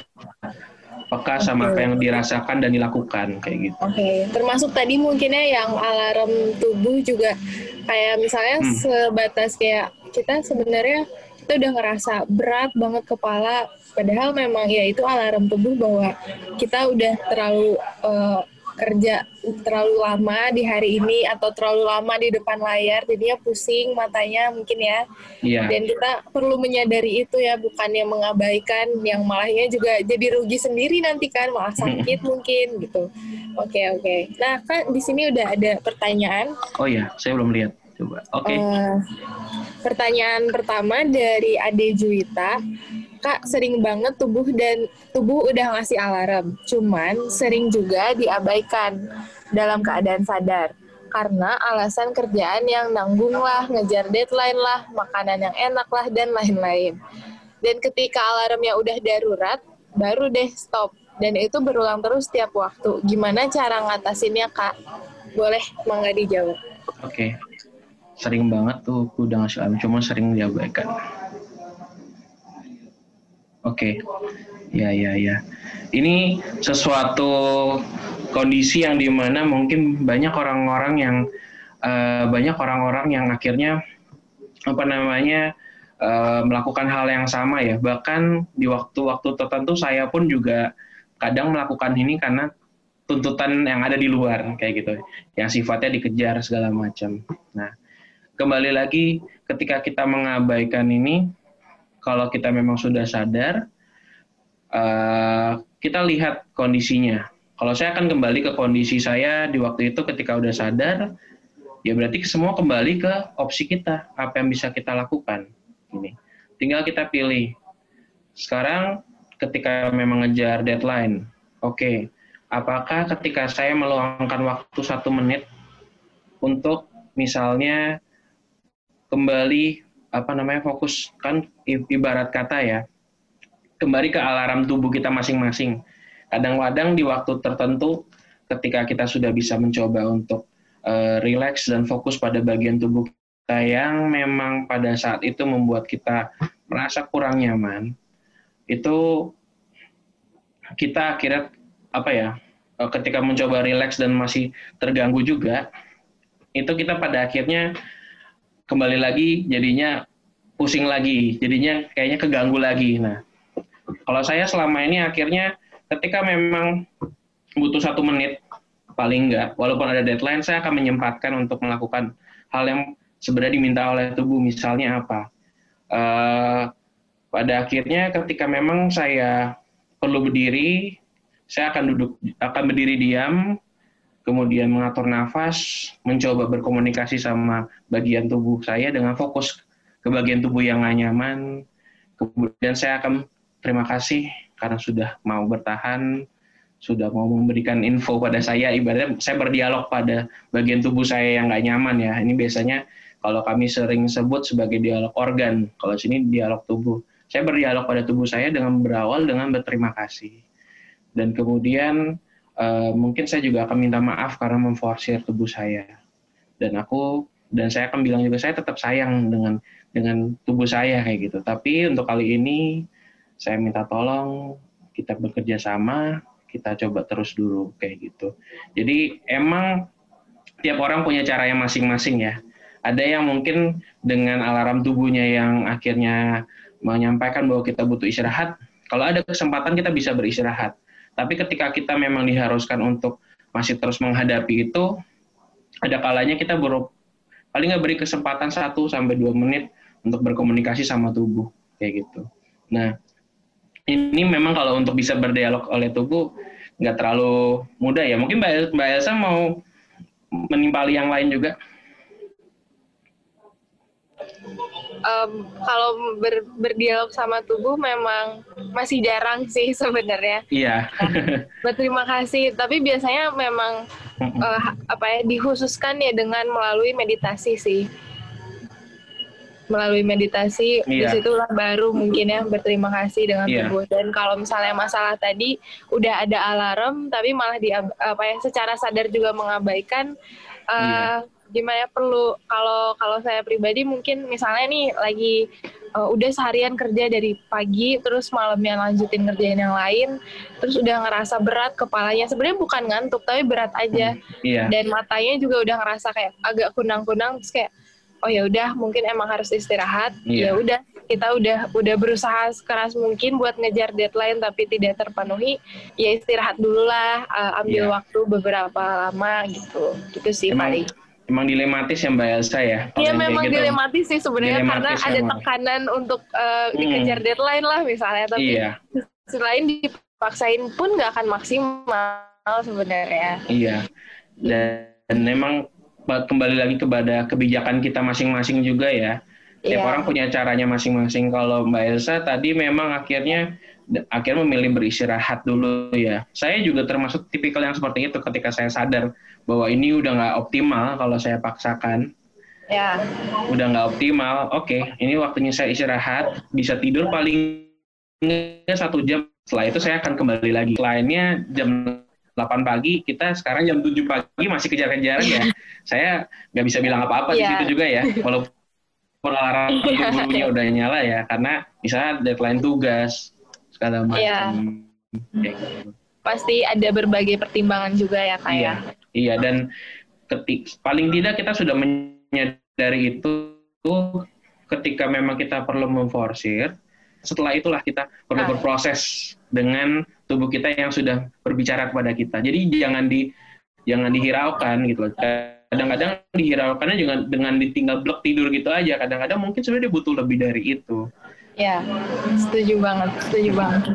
Peka okay. sama apa yang dirasakan dan dilakukan kayak gitu. Oke, okay. termasuk tadi mungkinnya yang alarm tubuh juga kayak misalnya hmm. sebatas kayak kita sebenarnya kita udah ngerasa berat banget kepala padahal memang ya itu alarm tubuh bahwa kita udah terlalu uh, kerja terlalu lama di hari ini atau terlalu lama di depan layar jadinya pusing matanya mungkin ya yeah. dan kita perlu menyadari itu ya bukannya mengabaikan yang malahnya juga jadi rugi sendiri nanti kan malah sakit mungkin gitu oke okay, oke okay. nah kan di sini udah ada pertanyaan oh ya saya belum lihat Coba. Oke. Okay. Uh, eh, pertanyaan pertama dari Ade Juwita. Kak, sering banget tubuh dan tubuh udah ngasih alarm, cuman sering juga diabaikan dalam keadaan sadar. Karena alasan kerjaan yang nanggung lah, ngejar deadline lah, makanan yang enak lah, dan lain-lain. Dan ketika alarmnya udah darurat, baru deh stop. Dan itu berulang terus setiap waktu. Gimana cara ngatasinnya, Kak? Boleh, mangga dijawab. Oke. Okay sering banget tuh udah ngasih alarm cuma sering diabaikan oke. Okay. ya ya ya. Ini sesuatu kondisi yang di mana mungkin banyak orang-orang yang uh, banyak orang-orang yang akhirnya apa namanya uh, melakukan hal yang sama ya. Bahkan di waktu-waktu tertentu saya pun juga kadang melakukan ini karena tuntutan yang ada di luar kayak gitu. Yang sifatnya dikejar segala macam. Nah kembali lagi ketika kita mengabaikan ini, kalau kita memang sudah sadar, uh, kita lihat kondisinya. Kalau saya akan kembali ke kondisi saya di waktu itu ketika udah sadar, ya berarti semua kembali ke opsi kita, apa yang bisa kita lakukan. Ini, tinggal kita pilih. Sekarang ketika memang ngejar deadline, oke, okay, apakah ketika saya meluangkan waktu satu menit untuk misalnya kembali apa namanya fokus kan ibarat kata ya kembali ke alarm tubuh kita masing-masing. Kadang-kadang di waktu tertentu ketika kita sudah bisa mencoba untuk uh, relax dan fokus pada bagian tubuh kita yang memang pada saat itu membuat kita merasa kurang nyaman, itu kita akhirnya apa ya eh, ketika mencoba relax dan masih terganggu juga, itu kita pada akhirnya kembali lagi jadinya pusing lagi, jadinya kayaknya keganggu lagi. Nah, kalau saya selama ini akhirnya ketika memang butuh satu menit paling enggak, walaupun ada deadline, saya akan menyempatkan untuk melakukan hal yang sebenarnya diminta oleh tubuh, misalnya apa. Uh, pada akhirnya ketika memang saya perlu berdiri, saya akan duduk, akan berdiri diam, kemudian mengatur nafas, mencoba berkomunikasi sama bagian tubuh saya dengan fokus ke bagian tubuh yang nggak nyaman. Kemudian saya akan terima kasih karena sudah mau bertahan, sudah mau memberikan info pada saya. Ibaratnya saya berdialog pada bagian tubuh saya yang nggak nyaman ya. Ini biasanya kalau kami sering sebut sebagai dialog organ. Kalau sini dialog tubuh. Saya berdialog pada tubuh saya dengan berawal dengan berterima kasih. Dan kemudian uh, mungkin saya juga akan minta maaf karena memforsir tubuh saya. Dan aku dan saya akan bilang juga saya tetap sayang dengan dengan tubuh saya kayak gitu. Tapi untuk kali ini saya minta tolong kita bekerja sama kita coba terus dulu kayak gitu. Jadi emang tiap orang punya cara yang masing-masing ya. Ada yang mungkin dengan alarm tubuhnya yang akhirnya menyampaikan bahwa kita butuh istirahat. Kalau ada kesempatan kita bisa beristirahat tapi ketika kita memang diharuskan untuk masih terus menghadapi itu, ada kalanya kita baru paling nggak beri kesempatan 1 sampai dua menit untuk berkomunikasi sama tubuh kayak gitu. Nah, ini memang kalau untuk bisa berdialog oleh tubuh nggak terlalu mudah ya. Mungkin Mbak Elsa mau menimpali yang lain juga um, kalau ber, berdialog sama tubuh memang masih jarang sih sebenarnya. Iya. Berterima kasih, tapi biasanya memang uh, apa ya dikhususkan ya dengan melalui meditasi sih. Melalui meditasi iya. di situlah baru mungkin ya berterima kasih dengan iya. tubuh. Dan kalau misalnya masalah tadi udah ada alarm tapi malah di apa ya secara sadar juga mengabaikan uh, iya gimana perlu kalau kalau saya pribadi mungkin misalnya nih lagi uh, udah seharian kerja dari pagi terus malamnya lanjutin ngerjain yang lain terus udah ngerasa berat kepalanya sebenarnya bukan ngantuk tapi berat aja hmm, iya. dan matanya juga udah ngerasa kayak agak kunang-kunang terus kayak oh ya udah mungkin emang harus istirahat iya. ya udah kita udah udah berusaha sekeras mungkin buat ngejar deadline tapi tidak terpenuhi ya istirahat dulu lah uh, ambil iya. waktu beberapa lama gitu gitu sih emang, paling Emang dilematis ya Mbak Elsa ya? Iya memang gitu. dilematis sih sebenarnya karena ada tekanan untuk uh, hmm. dikejar deadline lah misalnya. Tapi iya. selain dipaksain pun nggak akan maksimal sebenarnya. Iya. Dan, dan memang kembali lagi kepada kebijakan kita masing-masing juga ya. Tiap yeah. orang punya caranya masing-masing. Kalau Mbak Elsa tadi memang akhirnya akhirnya memilih beristirahat dulu ya. Saya juga termasuk tipikal yang seperti itu ketika saya sadar bahwa ini udah nggak optimal kalau saya paksakan. Ya. Udah nggak optimal. Oke, okay, ini waktunya saya istirahat. Bisa tidur paling satu jam. Setelah itu saya akan kembali lagi. Lainnya jam 8 pagi, kita sekarang jam 7 pagi masih kejar-kejaran ya. saya nggak bisa bilang apa-apa yeah. di iya. situ juga ya. Walaupun alarm yeah. udah nyala ya, karena misalnya deadline tugas, segala macam. Yeah. gitu. Pasti ada berbagai pertimbangan juga ya, kayak. Iya, iya dan ketik, paling tidak kita sudah menyadari itu ketika memang kita perlu memforsir, setelah itulah kita perlu ah. berproses dengan tubuh kita yang sudah berbicara kepada kita. Jadi jangan di jangan dihiraukan gitu loh. Kadang-kadang dihiraukannya juga dengan ditinggal blok tidur gitu aja. Kadang-kadang mungkin sebenarnya dia butuh lebih dari itu. Ya, setuju banget, setuju banget.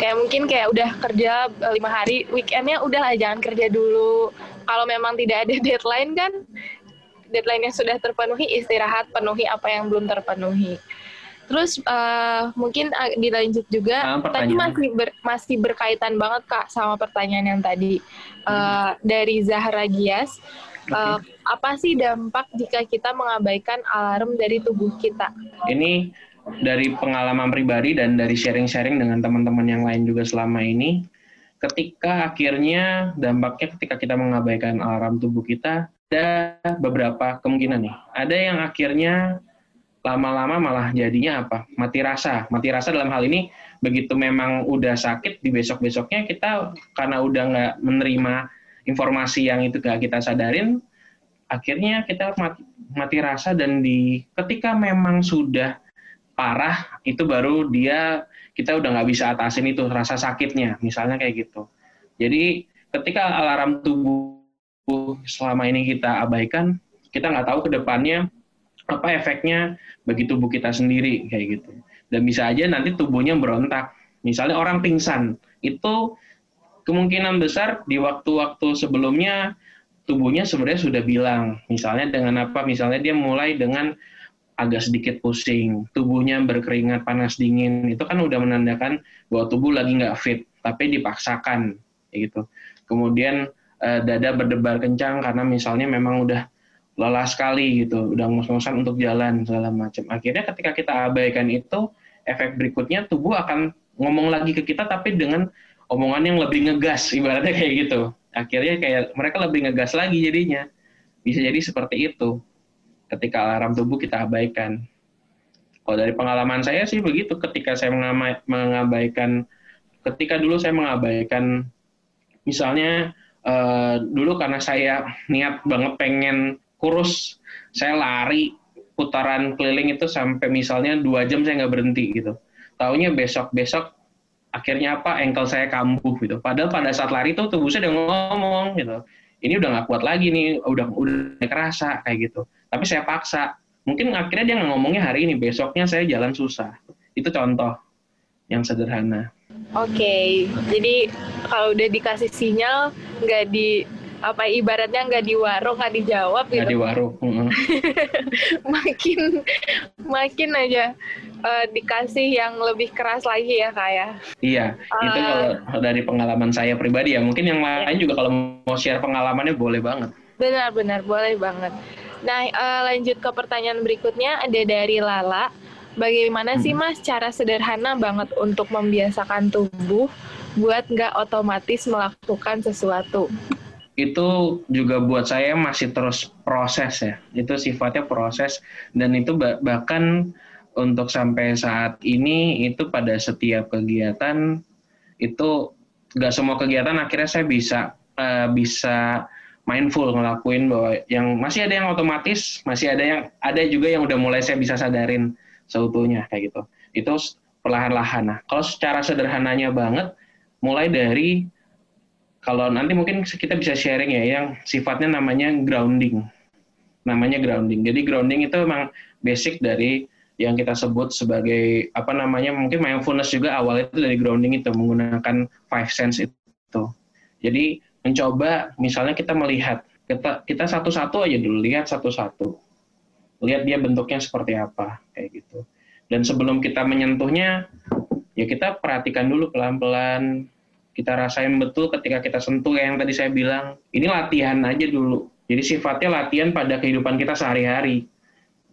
Kayak mungkin kayak udah kerja eh, lima hari, weekendnya udah lah jangan kerja dulu. Kalau memang tidak ada deadline kan, deadline yang sudah terpenuhi istirahat, penuhi apa yang belum terpenuhi. Terus uh, mungkin dilanjut juga nah, tadi masih ber, masih berkaitan banget kak sama pertanyaan yang tadi uh, dari Zahra Gias. Uh, okay. Apa sih dampak jika kita mengabaikan alarm dari tubuh kita? Ini dari pengalaman pribadi dan dari sharing-sharing dengan teman-teman yang lain juga selama ini, ketika akhirnya dampaknya ketika kita mengabaikan alarm tubuh kita ada beberapa kemungkinan nih. Ada yang akhirnya lama-lama malah jadinya apa? Mati rasa. Mati rasa dalam hal ini begitu memang udah sakit di besok-besoknya kita karena udah nggak menerima informasi yang itu gak kita sadarin, akhirnya kita mati, mati rasa dan di ketika memang sudah parah itu baru dia kita udah nggak bisa atasin itu rasa sakitnya, misalnya kayak gitu. Jadi ketika alarm tubuh selama ini kita abaikan, kita nggak tahu ke depannya apa efeknya bagi tubuh kita sendiri kayak gitu. Dan bisa aja nanti tubuhnya berontak. Misalnya orang pingsan, itu kemungkinan besar di waktu-waktu sebelumnya tubuhnya sebenarnya sudah bilang. Misalnya dengan apa? Misalnya dia mulai dengan agak sedikit pusing, tubuhnya berkeringat panas dingin, itu kan udah menandakan bahwa tubuh lagi nggak fit, tapi dipaksakan, gitu. Kemudian eh, dada berdebar kencang karena misalnya memang udah lelah sekali gitu, udah ngos-ngosan untuk jalan segala macam. Akhirnya ketika kita abaikan itu, efek berikutnya tubuh akan ngomong lagi ke kita tapi dengan omongan yang lebih ngegas, ibaratnya kayak gitu. Akhirnya kayak mereka lebih ngegas lagi jadinya. Bisa jadi seperti itu ketika alarm tubuh kita abaikan. Kalau dari pengalaman saya sih begitu, ketika saya mengabaikan, ketika dulu saya mengabaikan, misalnya uh, dulu karena saya niat banget pengen kurus saya lari putaran keliling itu sampai misalnya dua jam saya nggak berhenti gitu. Taunya besok besok akhirnya apa? Engkel saya kambuh gitu. Padahal pada saat lari itu tubuh saya udah ngomong gitu. Ini udah nggak kuat lagi nih udah udah kerasa kayak gitu tapi saya paksa mungkin akhirnya dia ngomongnya hari ini besoknya saya jalan susah itu contoh yang sederhana oke okay. jadi kalau udah dikasih sinyal nggak di apa ibaratnya nggak di warung nggak dijawab gitu. Nggak di warung. makin makin aja uh, dikasih yang lebih keras lagi ya kak ya. Iya, uh, itu kalau dari pengalaman saya pribadi ya. Mungkin yang lain juga kalau mau share pengalamannya boleh banget. Benar-benar boleh banget. Nah uh, lanjut ke pertanyaan berikutnya ada dari Lala. Bagaimana hmm. sih mas cara sederhana banget untuk membiasakan tubuh buat nggak otomatis melakukan sesuatu? itu juga buat saya masih terus proses ya. Itu sifatnya proses dan itu bahkan untuk sampai saat ini itu pada setiap kegiatan itu gak semua kegiatan akhirnya saya bisa uh, bisa mindful ngelakuin bahwa yang masih ada yang otomatis, masih ada yang ada juga yang udah mulai saya bisa sadarin seutuhnya kayak gitu. Itu perlahan-lahan. Nah, kalau secara sederhananya banget mulai dari kalau nanti mungkin kita bisa sharing ya yang sifatnya namanya grounding. Namanya grounding. Jadi grounding itu memang basic dari yang kita sebut sebagai apa namanya mungkin mindfulness juga awalnya itu dari grounding itu menggunakan five sense itu. Jadi mencoba misalnya kita melihat kita kita satu-satu aja dulu lihat satu-satu. Lihat dia bentuknya seperti apa kayak gitu. Dan sebelum kita menyentuhnya ya kita perhatikan dulu pelan-pelan. Kita rasain betul ketika kita sentuh yang tadi saya bilang ini latihan aja dulu. Jadi sifatnya latihan pada kehidupan kita sehari-hari.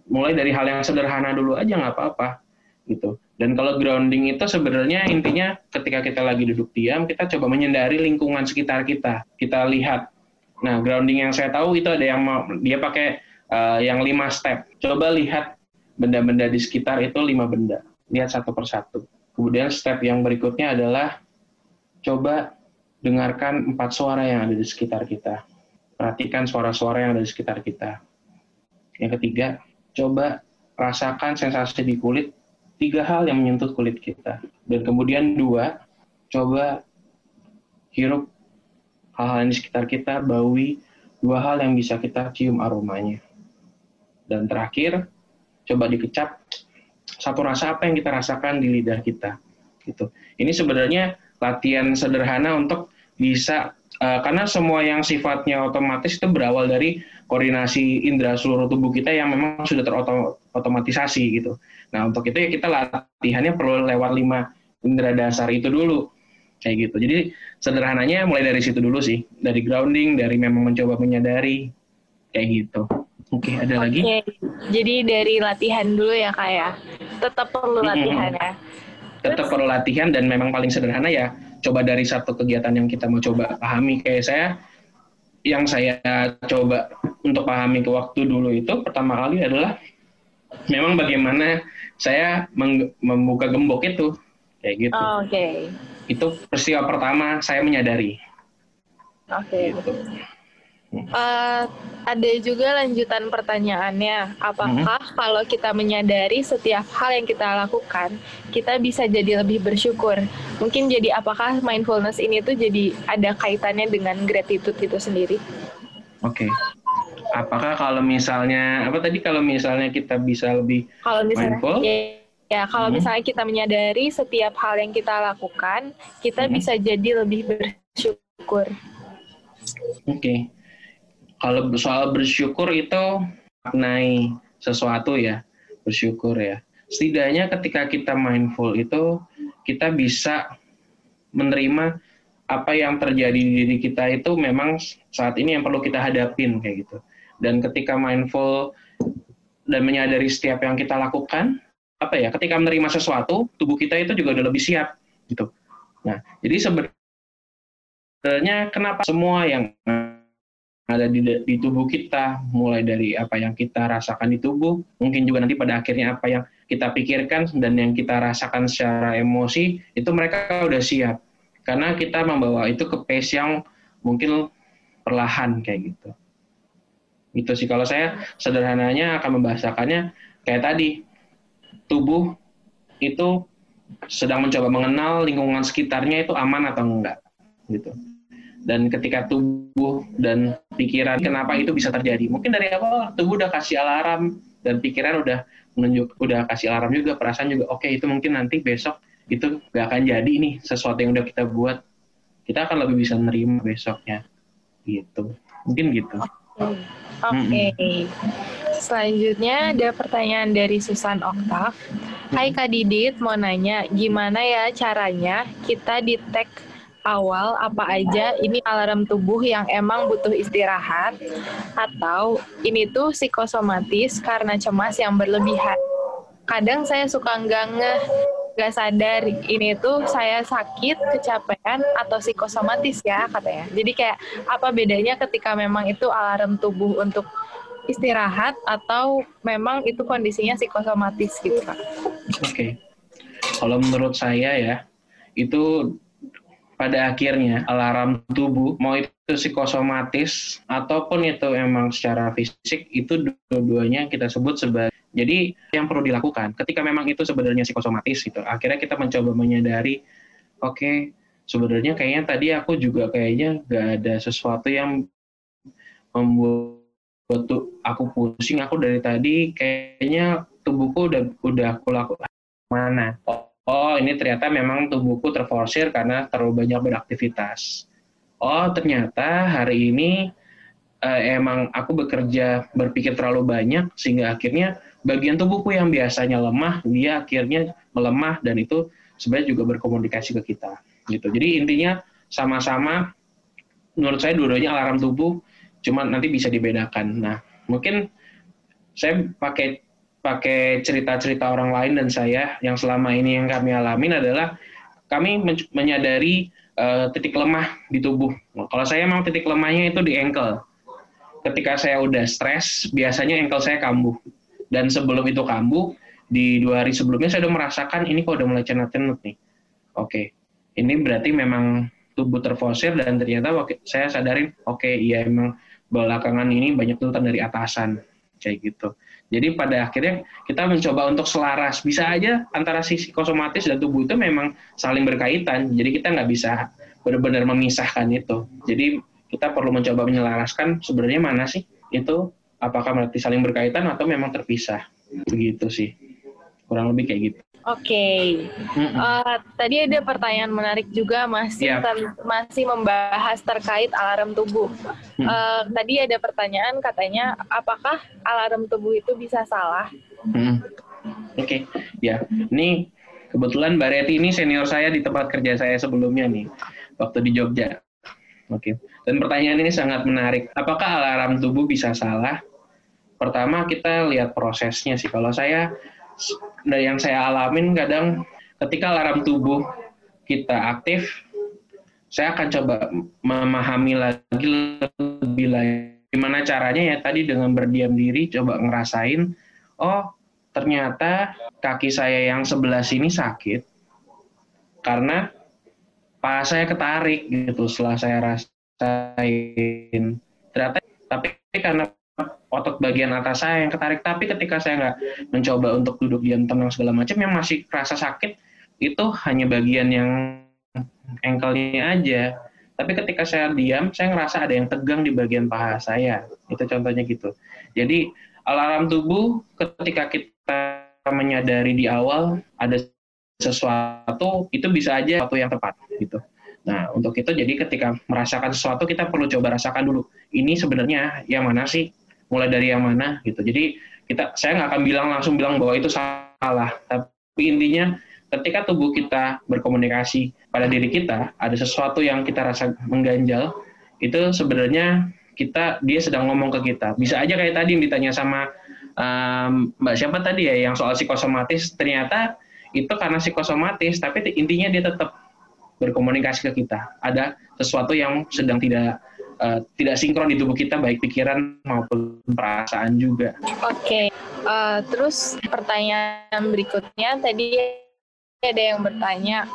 Mulai dari hal yang sederhana dulu aja nggak apa-apa gitu dan kalau grounding itu sebenarnya intinya ketika kita lagi duduk diam kita coba menyadari lingkungan sekitar kita. Kita lihat. Nah grounding yang saya tahu itu ada yang mau dia pakai uh, yang lima step. Coba lihat benda-benda di sekitar itu lima benda. Lihat satu persatu. Kemudian step yang berikutnya adalah coba dengarkan empat suara yang ada di sekitar kita. Perhatikan suara-suara yang ada di sekitar kita. Yang ketiga, coba rasakan sensasi di kulit tiga hal yang menyentuh kulit kita. Dan kemudian dua, coba hirup hal-hal di sekitar kita, baui dua hal yang bisa kita cium aromanya. Dan terakhir, coba dikecap satu rasa apa yang kita rasakan di lidah kita gitu ini sebenarnya latihan sederhana untuk bisa uh, karena semua yang sifatnya otomatis itu berawal dari koordinasi indera seluruh tubuh kita yang memang sudah terotomatisasi gitu. Nah untuk itu ya kita latihannya perlu lewat lima indera dasar itu dulu kayak gitu. Jadi sederhananya mulai dari situ dulu sih. Dari grounding dari memang mencoba menyadari kayak gitu. Oke ada okay. lagi jadi dari latihan dulu ya kak ya? Tetap perlu latihan ya. Tetap perlu latihan dan memang paling sederhana ya coba dari satu kegiatan yang kita mau coba pahami kayak saya yang saya coba untuk pahami ke waktu dulu itu pertama kali adalah memang bagaimana saya membuka gembok itu kayak gitu. Oh, Oke. Okay. Itu peristiwa pertama saya menyadari. Oke. Okay. Gitu. Uh, ada juga lanjutan pertanyaannya, apakah hmm. kalau kita menyadari setiap hal yang kita lakukan, kita bisa jadi lebih bersyukur? Mungkin jadi apakah mindfulness ini tuh jadi ada kaitannya dengan gratitude itu sendiri? Oke. Okay. Apakah kalau misalnya apa tadi kalau misalnya kita bisa lebih kalau misalnya, mindful? Ya, ya kalau hmm. misalnya kita menyadari setiap hal yang kita lakukan, kita hmm. bisa jadi lebih bersyukur. Oke. Okay kalau soal bersyukur itu maknai sesuatu ya bersyukur ya. Setidaknya ketika kita mindful itu kita bisa menerima apa yang terjadi di diri kita itu memang saat ini yang perlu kita hadapin kayak gitu. Dan ketika mindful dan menyadari setiap yang kita lakukan apa ya ketika menerima sesuatu tubuh kita itu juga udah lebih siap gitu. Nah jadi sebenarnya kenapa semua yang ada di, di tubuh kita, mulai dari apa yang kita rasakan di tubuh, mungkin juga nanti pada akhirnya apa yang kita pikirkan dan yang kita rasakan secara emosi, itu mereka udah siap. Karena kita membawa itu ke pace yang mungkin perlahan kayak gitu. Itu sih kalau saya sederhananya akan membahasakannya kayak tadi, tubuh itu sedang mencoba mengenal lingkungan sekitarnya itu aman atau enggak gitu dan ketika tubuh dan pikiran kenapa itu bisa terjadi? Mungkin dari awal tubuh udah kasih alarm dan pikiran udah menunjuk udah kasih alarm juga perasaan juga oke okay, itu mungkin nanti besok itu gak akan jadi nih sesuatu yang udah kita buat. Kita akan lebih bisa menerima besoknya. Gitu. Mungkin gitu. Oke. Okay. okay. selanjutnya ada pertanyaan dari Susan Oktav Hai Kak Didit mau nanya gimana ya caranya kita detect awal apa aja ini alarm tubuh yang emang butuh istirahat atau ini tuh psikosomatis karena cemas yang berlebihan. Kadang saya suka nggak nge nggak sadar ini tuh saya sakit, kecapean atau psikosomatis ya katanya. Jadi kayak apa bedanya ketika memang itu alarm tubuh untuk istirahat atau memang itu kondisinya psikosomatis gitu Kak. Oke. Okay. Kalau menurut saya ya, itu pada akhirnya alarm tubuh mau itu psikosomatis ataupun itu emang secara fisik itu dua-duanya kita sebut sebagai jadi yang perlu dilakukan. Ketika memang itu sebenarnya psikosomatis itu akhirnya kita mencoba menyadari oke okay, sebenarnya kayaknya tadi aku juga kayaknya gak ada sesuatu yang membuat aku pusing. Aku dari tadi kayaknya tubuhku udah udah aku lakukan. Mana ini ternyata memang tubuhku terforsir karena terlalu banyak beraktivitas. Oh ternyata hari ini uh, emang aku bekerja berpikir terlalu banyak sehingga akhirnya bagian tubuhku yang biasanya lemah dia akhirnya melemah dan itu sebenarnya juga berkomunikasi ke kita gitu. Jadi intinya sama-sama menurut saya dua-duanya alarm tubuh cuma nanti bisa dibedakan. Nah, mungkin saya pakai pakai cerita-cerita orang lain dan saya yang selama ini yang kami alamin adalah kami menyadari uh, titik lemah di tubuh. Kalau saya memang titik lemahnya itu di ankle ketika saya udah stres, biasanya ankle saya kambuh. Dan sebelum itu kambuh, di dua hari sebelumnya saya udah merasakan ini kok udah mulai cenut-cenut nih. Oke, ini berarti memang tubuh terfosir dan ternyata saya sadarin, oke okay, iya emang belakangan ini banyak tuntutan dari atasan kayak gitu. Jadi pada akhirnya kita mencoba untuk selaras. Bisa aja antara sisi psikosomatis dan tubuh itu memang saling berkaitan. Jadi kita nggak bisa benar-benar memisahkan itu. Jadi kita perlu mencoba menyelaraskan sebenarnya mana sih itu apakah berarti saling berkaitan atau memang terpisah begitu sih kurang lebih kayak gitu. Oke, okay. mm -mm. uh, tadi ada pertanyaan menarik juga masih yeah. masih membahas terkait alarm tubuh. Mm. Uh, tadi ada pertanyaan katanya apakah alarm tubuh itu bisa salah? Mm. Oke, okay. ya, ini kebetulan Mbak Reti ini senior saya di tempat kerja saya sebelumnya nih, waktu di Jogja. Oke. Okay. Dan pertanyaan ini sangat menarik. Apakah alarm tubuh bisa salah? Pertama kita lihat prosesnya sih. Kalau saya dari yang saya alamin kadang ketika alarm tubuh kita aktif, saya akan coba memahami lagi lebih lagi. Gimana caranya ya? Tadi dengan berdiam diri coba ngerasain oh ternyata kaki saya yang sebelah sini sakit karena pas saya ketarik gitu setelah saya rasain. Ternyata tapi karena otot bagian atas saya yang ketarik tapi ketika saya nggak mencoba untuk duduk diam tenang segala macam yang masih kerasa sakit itu hanya bagian yang engkelnya aja tapi ketika saya diam saya ngerasa ada yang tegang di bagian paha saya itu contohnya gitu jadi alarm tubuh ketika kita menyadari di awal ada sesuatu itu bisa aja sesuatu yang tepat gitu. Nah, untuk itu jadi ketika merasakan sesuatu kita perlu coba rasakan dulu. Ini sebenarnya yang mana sih? Mulai dari yang mana gitu. Jadi kita saya nggak akan bilang langsung bilang bahwa itu salah, tapi intinya ketika tubuh kita berkomunikasi pada diri kita, ada sesuatu yang kita rasa mengganjal, itu sebenarnya kita dia sedang ngomong ke kita. Bisa aja kayak tadi yang ditanya sama um, Mbak siapa tadi ya yang soal psikosomatis ternyata itu karena psikosomatis, tapi intinya dia tetap berkomunikasi ke kita. Ada sesuatu yang sedang tidak uh, tidak sinkron di tubuh kita, baik pikiran maupun perasaan juga. Oke, okay. uh, eh, terus pertanyaan berikutnya tadi ada yang bertanya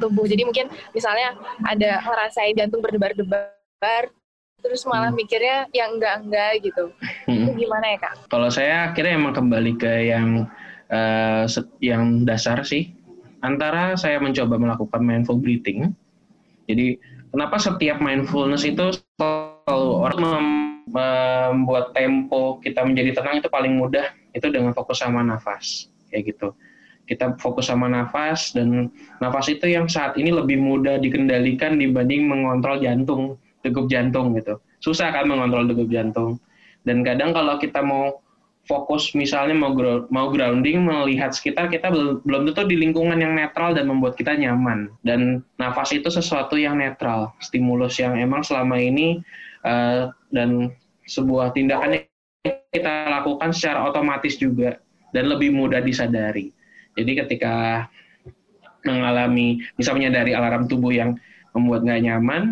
tubuh. Jadi mungkin misalnya ada ngerasain jantung berdebar-debar, terus malah hmm. mikirnya yang enggak-enggak gitu. Hmm. Itu gimana ya kak? Kalau saya akhirnya emang kembali ke yang uh, yang dasar sih antara saya mencoba melakukan mindful breathing. Jadi kenapa setiap mindfulness itu selalu orang membuat tempo kita menjadi tenang itu paling mudah itu dengan fokus sama nafas kayak gitu. Kita fokus sama nafas dan nafas itu yang saat ini lebih mudah dikendalikan dibanding mengontrol jantung, degup jantung gitu. Susah kan mengontrol degup jantung. Dan kadang kalau kita mau fokus misalnya mau mau grounding melihat sekitar kita belum belum tentu di lingkungan yang netral dan membuat kita nyaman. Dan nafas itu sesuatu yang netral stimulus yang emang selama ini uh, dan sebuah tindakan yang kita lakukan secara otomatis juga dan lebih mudah disadari. Jadi ketika mengalami bisa menyadari alarm tubuh yang membuat nggak nyaman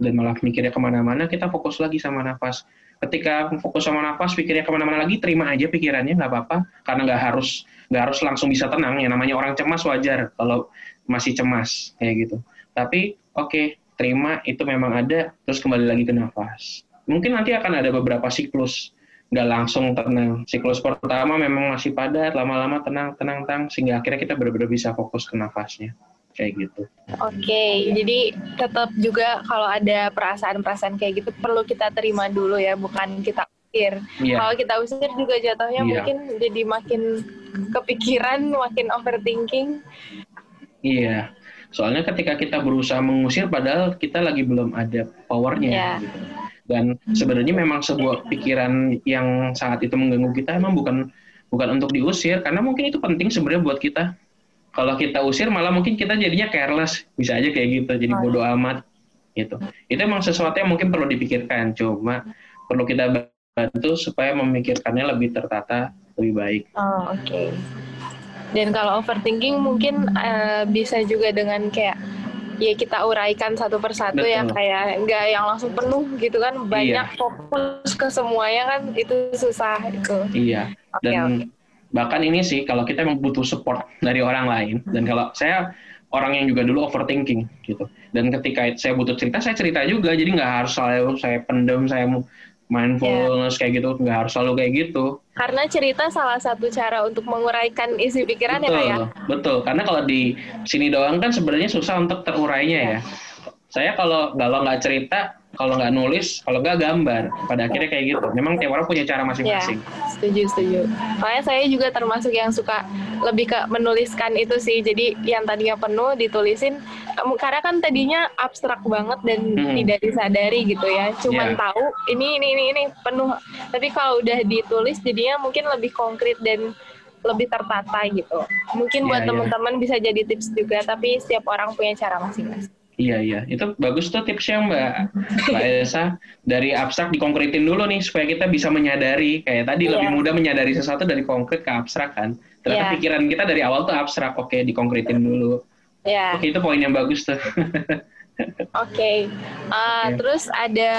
dan malah mikirnya ke mana-mana kita fokus lagi sama nafas ketika fokus sama nafas pikirnya ke mana-mana lagi terima aja pikirannya nggak apa-apa. Karena nggak harus nggak harus langsung bisa tenang. Ya namanya orang cemas wajar kalau masih cemas kayak gitu. Tapi oke okay, terima itu memang ada terus kembali lagi ke nafas mungkin nanti akan ada beberapa siklus nggak langsung tenang. Siklus pertama memang masih padat lama-lama tenang tenang tenang sehingga akhirnya kita benar-benar bisa fokus ke nafasnya kayak gitu. Oke, okay, jadi tetap juga kalau ada perasaan-perasaan kayak gitu perlu kita terima dulu ya, bukan kita usir. Yeah. Kalau kita usir juga jatuhnya yeah. mungkin jadi makin kepikiran, makin overthinking. Iya. Yeah. Soalnya ketika kita berusaha mengusir padahal kita lagi belum ada powernya. Yeah. Gitu. Dan sebenarnya memang sebuah pikiran yang saat itu mengganggu kita emang bukan bukan untuk diusir karena mungkin itu penting sebenarnya buat kita. Kalau kita usir malah mungkin kita jadinya careless, bisa aja kayak gitu, jadi oh. bodoh amat gitu. Itu emang sesuatu yang mungkin perlu dipikirkan, cuma perlu kita bantu supaya memikirkannya lebih tertata, lebih baik. Oh, oke. Okay. Dan kalau overthinking mungkin uh, bisa juga dengan kayak ya kita uraikan satu persatu ya, Betul. ya kayak nggak yang langsung penuh gitu kan banyak iya. fokus ke semuanya kan itu susah itu iya okay, dan okay. Bahkan ini sih kalau kita memang butuh support dari orang lain dan kalau saya orang yang juga dulu overthinking gitu. Dan ketika saya butuh cerita saya cerita juga. Jadi nggak harus selalu saya pendem saya mindfulness yeah. kayak gitu. Nggak harus selalu kayak gitu. Karena cerita salah satu cara untuk menguraikan isi pikiran betul, ya? Kayak betul. Karena kalau di sini doang kan sebenarnya susah untuk terurainya ya. Saya kalau kalau nggak cerita kalau nggak nulis, kalau nggak gambar. Pada akhirnya kayak gitu. Memang tiap orang punya cara masing-masing. Ya, setuju, setuju. Makanya saya juga termasuk yang suka lebih ke menuliskan itu sih. Jadi yang tadinya penuh ditulisin, karena kan tadinya abstrak banget dan hmm. tidak disadari gitu ya. Cuman yeah. tahu ini, ini, ini, ini penuh. Tapi kalau udah ditulis, jadinya mungkin lebih konkret dan lebih tertata gitu. Mungkin yeah, buat yeah. teman-teman bisa jadi tips juga, tapi setiap orang punya cara masing-masing. Iya iya, itu bagus tuh tipsnya Mbak Mbak Elsa. Dari abstrak dikonkretin dulu nih supaya kita bisa menyadari kayak tadi yeah. lebih mudah menyadari sesuatu dari konkret ke abstrak kan. Ternyata yeah. pikiran kita dari awal tuh abstrak, oke dikonkretin dulu. Iya. Yeah. Oke itu poin yang bagus tuh. Oke, okay. uh, yeah. terus ada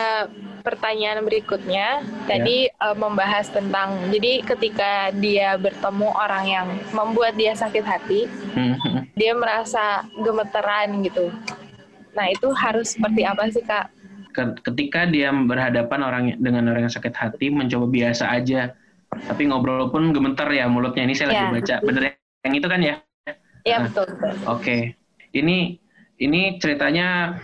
pertanyaan berikutnya. Tadi yeah. uh, membahas tentang jadi ketika dia bertemu orang yang membuat dia sakit hati, hmm. dia merasa gemeteran gitu. Nah, itu harus seperti apa sih, Kak? Ketika dia berhadapan orang dengan orang yang sakit hati, mencoba biasa aja. Tapi ngobrol pun gemeter ya mulutnya. Ini saya ya. lagi baca. Bener yang itu kan ya? Iya, nah, betul. betul. Oke. Okay. Ini ini ceritanya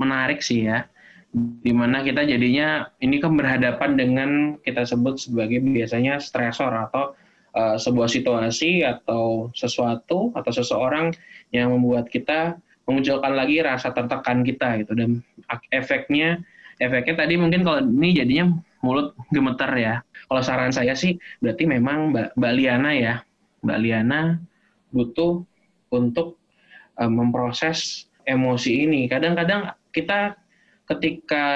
menarik sih ya. Di mana kita jadinya ini kan berhadapan dengan kita sebut sebagai biasanya stresor atau uh, sebuah situasi atau sesuatu atau seseorang yang membuat kita memunculkan lagi rasa tertekan kita gitu dan efeknya efeknya tadi mungkin kalau ini jadinya mulut gemeter ya. Kalau saran saya sih berarti memang Mbak, Mbak Liana ya, Mbak Liana butuh untuk uh, memproses emosi ini. Kadang-kadang kita ketika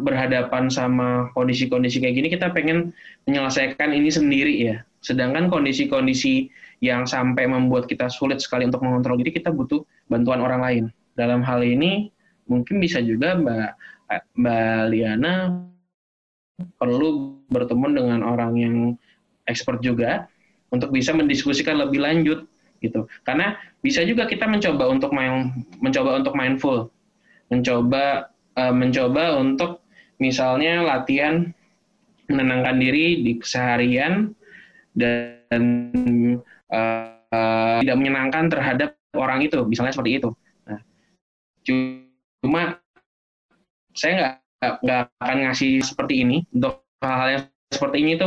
berhadapan sama kondisi-kondisi kayak gini kita pengen menyelesaikan ini sendiri ya. Sedangkan kondisi-kondisi yang sampai membuat kita sulit sekali untuk mengontrol diri, kita butuh bantuan orang lain. Dalam hal ini, mungkin bisa juga Mbak, Mbak Liana perlu bertemu dengan orang yang expert juga untuk bisa mendiskusikan lebih lanjut gitu. Karena bisa juga kita mencoba untuk main mencoba untuk mindful, mencoba uh, mencoba untuk misalnya latihan menenangkan diri di keseharian dan uh, tidak menyenangkan terhadap orang itu, misalnya seperti itu. Nah, cuma saya nggak nggak akan ngasih seperti ini untuk hal-hal yang seperti ini itu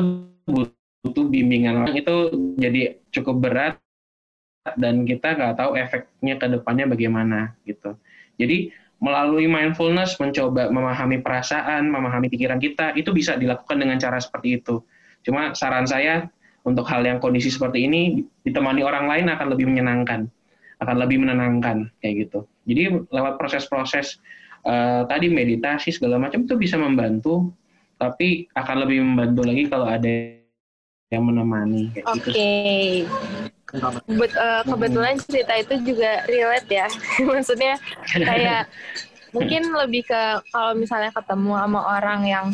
butuh bimbingan itu jadi cukup berat dan kita nggak tahu efeknya ke depannya bagaimana gitu. Jadi melalui mindfulness mencoba memahami perasaan, memahami pikiran kita itu bisa dilakukan dengan cara seperti itu. Cuma saran saya untuk hal yang kondisi seperti ini ditemani orang lain akan lebih menyenangkan, akan lebih menenangkan kayak gitu. Jadi lewat proses-proses uh, tadi meditasi segala macam itu bisa membantu, tapi akan lebih membantu lagi kalau ada yang menemani kayak Oke. Okay. But, uh, kebetulan cerita itu juga relate ya. Maksudnya kayak mungkin lebih ke kalau misalnya ketemu sama orang yang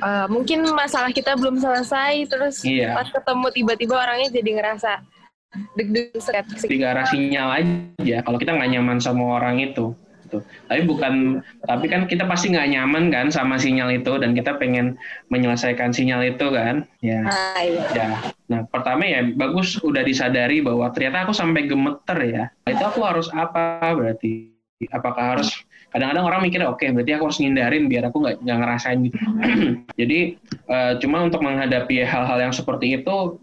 uh, mungkin masalah kita belum selesai terus iya. pas ketemu tiba-tiba orangnya jadi ngerasa deg-deg skeptis. Tiga sinyal aja kalau kita nggak nyaman sama orang itu. Gitu. Tapi bukan, tapi kan kita pasti nggak nyaman kan sama sinyal itu dan kita pengen menyelesaikan sinyal itu kan, ya. Ah, iya. Ya. Nah pertama ya bagus udah disadari bahwa ternyata aku sampai gemeter ya. Itu aku harus apa berarti? Apakah harus kadang-kadang orang mikir oke okay, berarti aku harus ngindarin biar aku nggak nggak ngerasain gitu jadi uh, cuma untuk menghadapi hal-hal yang seperti itu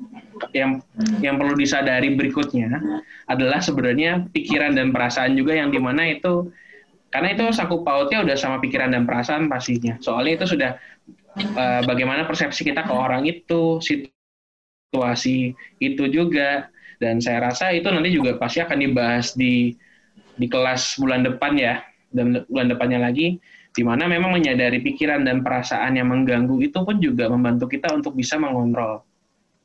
yang yang perlu disadari berikutnya adalah sebenarnya pikiran dan perasaan juga yang di mana itu Karena itu sangkut pautnya udah sama pikiran dan perasaan pastinya. Soalnya itu sudah uh, bagaimana persepsi kita ke orang itu, situasi itu juga. Dan saya rasa itu nanti juga pasti akan dibahas di di kelas bulan depan ya, dan bulan depannya lagi, di mana memang menyadari pikiran dan perasaan yang mengganggu itu pun juga membantu kita untuk bisa mengontrol,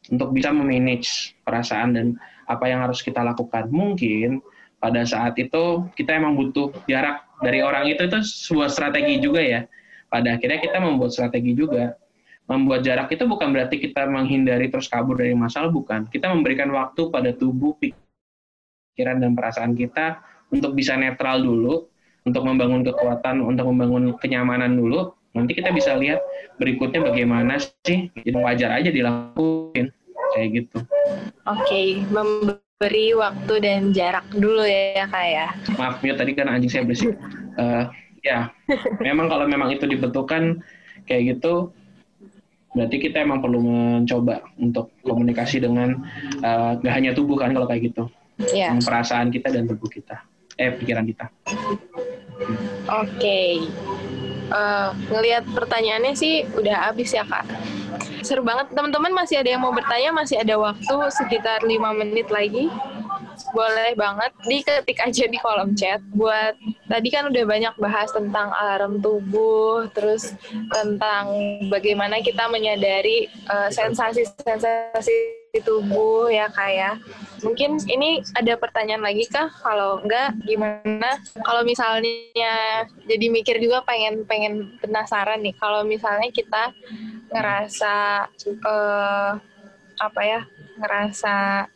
untuk bisa memanage perasaan dan apa yang harus kita lakukan. Mungkin pada saat itu kita emang butuh jarak dari orang itu itu sebuah strategi juga ya. Pada akhirnya kita membuat strategi juga. Membuat jarak itu bukan berarti kita menghindari terus kabur dari masalah, bukan. Kita memberikan waktu pada tubuh, pikiran, dan perasaan kita untuk bisa netral dulu, untuk membangun kekuatan, untuk membangun kenyamanan dulu. Nanti kita bisa lihat berikutnya bagaimana sih, jadi wajar aja dilakuin kayak gitu. Oke, okay beri waktu dan jarak dulu ya kak ya. Maaf ya tadi kan anjing saya bersih. Uh, ya, memang kalau memang itu dibentukkan kayak gitu, berarti kita emang perlu mencoba untuk komunikasi dengan uh, gak hanya tubuh kan kalau kayak gitu, yeah. perasaan kita dan tubuh kita, eh pikiran kita. Oke, okay. uh, ngelihat pertanyaannya sih udah habis ya kak. Seru banget. Teman-teman masih ada yang mau bertanya? Masih ada waktu sekitar lima menit lagi? Boleh banget. Diketik aja di kolom chat. Buat tadi kan udah banyak bahas tentang alarm tubuh terus tentang bagaimana kita menyadari uh, sensasi-sensasi di tubuh ya kayak ya. mungkin ini ada pertanyaan lagi kah kalau enggak gimana kalau misalnya jadi mikir juga pengen pengen penasaran nih kalau misalnya kita ngerasa uh, apa ya ngerasa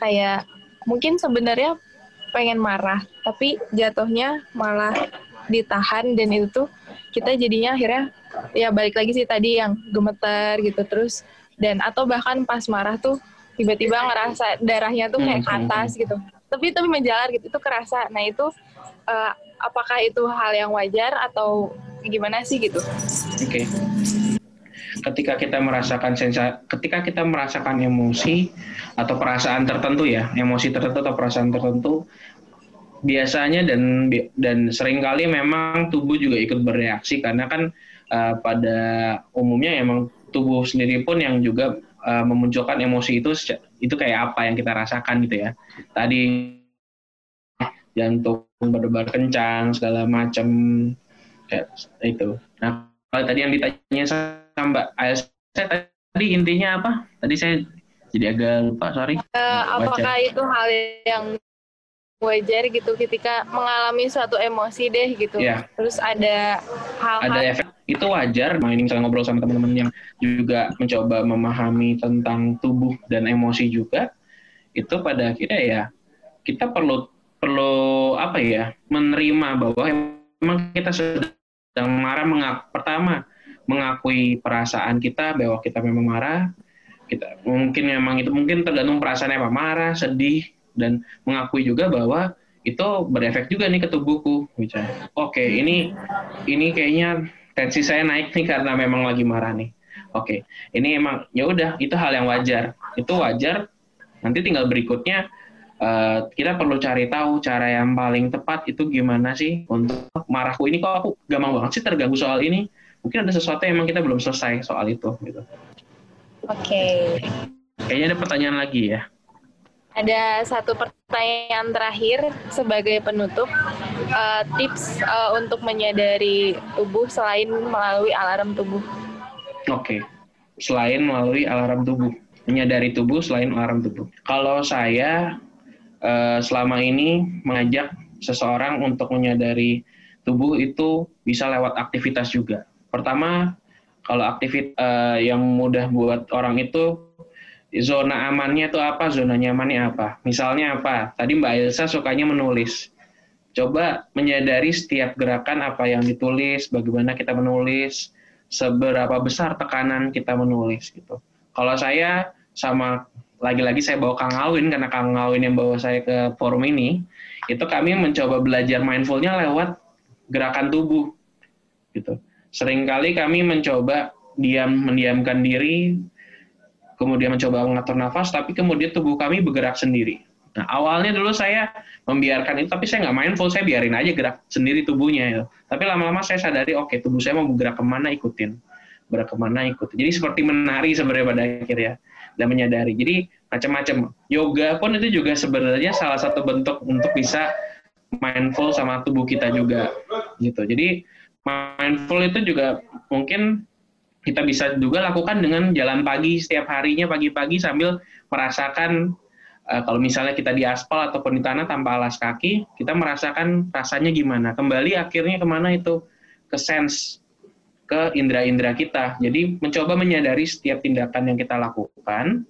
kayak mungkin sebenarnya pengen marah tapi jatuhnya malah ditahan dan itu tuh kita jadinya akhirnya ya balik lagi sih tadi yang gemeter gitu terus dan atau bahkan pas marah tuh tiba-tiba ngerasa darahnya tuh kayak ke hmm, hmm, atas hmm. gitu. Tapi tapi menjalar gitu itu kerasa. Nah itu uh, apakah itu hal yang wajar atau gimana sih gitu? Oke. Okay ketika kita merasakan sensa ketika kita merasakan emosi atau perasaan tertentu ya emosi tertentu atau perasaan tertentu biasanya dan dan sering kali memang tubuh juga ikut bereaksi. Karena kan uh, pada umumnya emang tubuh sendiri pun yang juga uh, memunculkan emosi itu itu kayak apa yang kita rasakan gitu ya tadi jantung berdebar kencang segala macam kayak itu nah kalau tadi yang ditanya Mbak saya tadi intinya apa? Tadi saya jadi agak lupa, sorry. Uh, apakah itu hal yang wajar gitu ketika mengalami suatu emosi deh gitu. Yeah. Terus ada hal-hal ada efek itu wajar. Nah, ini misalnya ngobrol sama teman-teman yang juga mencoba memahami tentang tubuh dan emosi juga. Itu pada akhirnya ya kita perlu perlu apa ya menerima bahwa memang kita sedang marah mengak pertama mengakui perasaan kita bahwa kita memang marah kita mungkin memang itu mungkin tergantung perasaan apa marah sedih dan mengakui juga bahwa itu berefek juga nih ke tubuhku misalnya oke okay, ini ini kayaknya tensi saya naik nih karena memang lagi marah nih oke okay, ini emang ya udah itu hal yang wajar itu wajar nanti tinggal berikutnya Uh, kita perlu cari tahu cara yang paling tepat itu gimana sih untuk marahku ini kok aku gampang banget sih terganggu soal ini mungkin ada sesuatu yang emang kita belum selesai soal itu gitu. Oke. Okay. Kayaknya ada pertanyaan lagi ya. Ada satu pertanyaan terakhir sebagai penutup. Uh, tips uh, untuk menyadari tubuh selain melalui alarm tubuh. Oke. Okay. Selain melalui alarm tubuh. Menyadari tubuh selain alarm tubuh. Kalau saya uh, selama ini mengajak seseorang untuk menyadari tubuh itu bisa lewat aktivitas juga. Pertama, kalau aktivitas uh, yang mudah buat orang itu zona amannya itu apa, zona nyamannya apa. Misalnya apa? Tadi Mbak Elsa sukanya menulis. Coba menyadari setiap gerakan apa yang ditulis, bagaimana kita menulis, seberapa besar tekanan kita menulis gitu. Kalau saya sama lagi-lagi saya bawa Kang Awin karena Kang Awin yang bawa saya ke forum ini, itu kami mencoba belajar mindfulnya lewat gerakan tubuh gitu Seringkali kami mencoba diam mendiamkan diri, kemudian mencoba mengatur nafas, tapi kemudian tubuh kami bergerak sendiri. Nah, awalnya dulu saya membiarkan itu, tapi saya nggak mindful, saya biarin aja gerak sendiri tubuhnya. Ya. Tapi lama-lama saya sadari, oke, okay, tubuh saya mau bergerak ke mana, ikutin. Bergerak ke mana, ikutin. Jadi seperti menari sebenarnya pada akhirnya, dan menyadari. Jadi macam-macam. Yoga pun itu juga sebenarnya salah satu bentuk untuk bisa mindful sama tubuh kita juga. gitu. Jadi mindful itu juga mungkin kita bisa juga lakukan dengan jalan pagi setiap harinya pagi-pagi sambil merasakan uh, kalau misalnya kita di aspal ataupun di tanah tanpa alas kaki, kita merasakan rasanya gimana. Kembali akhirnya ke mana itu? Ke sense, ke indera-indera kita. Jadi mencoba menyadari setiap tindakan yang kita lakukan,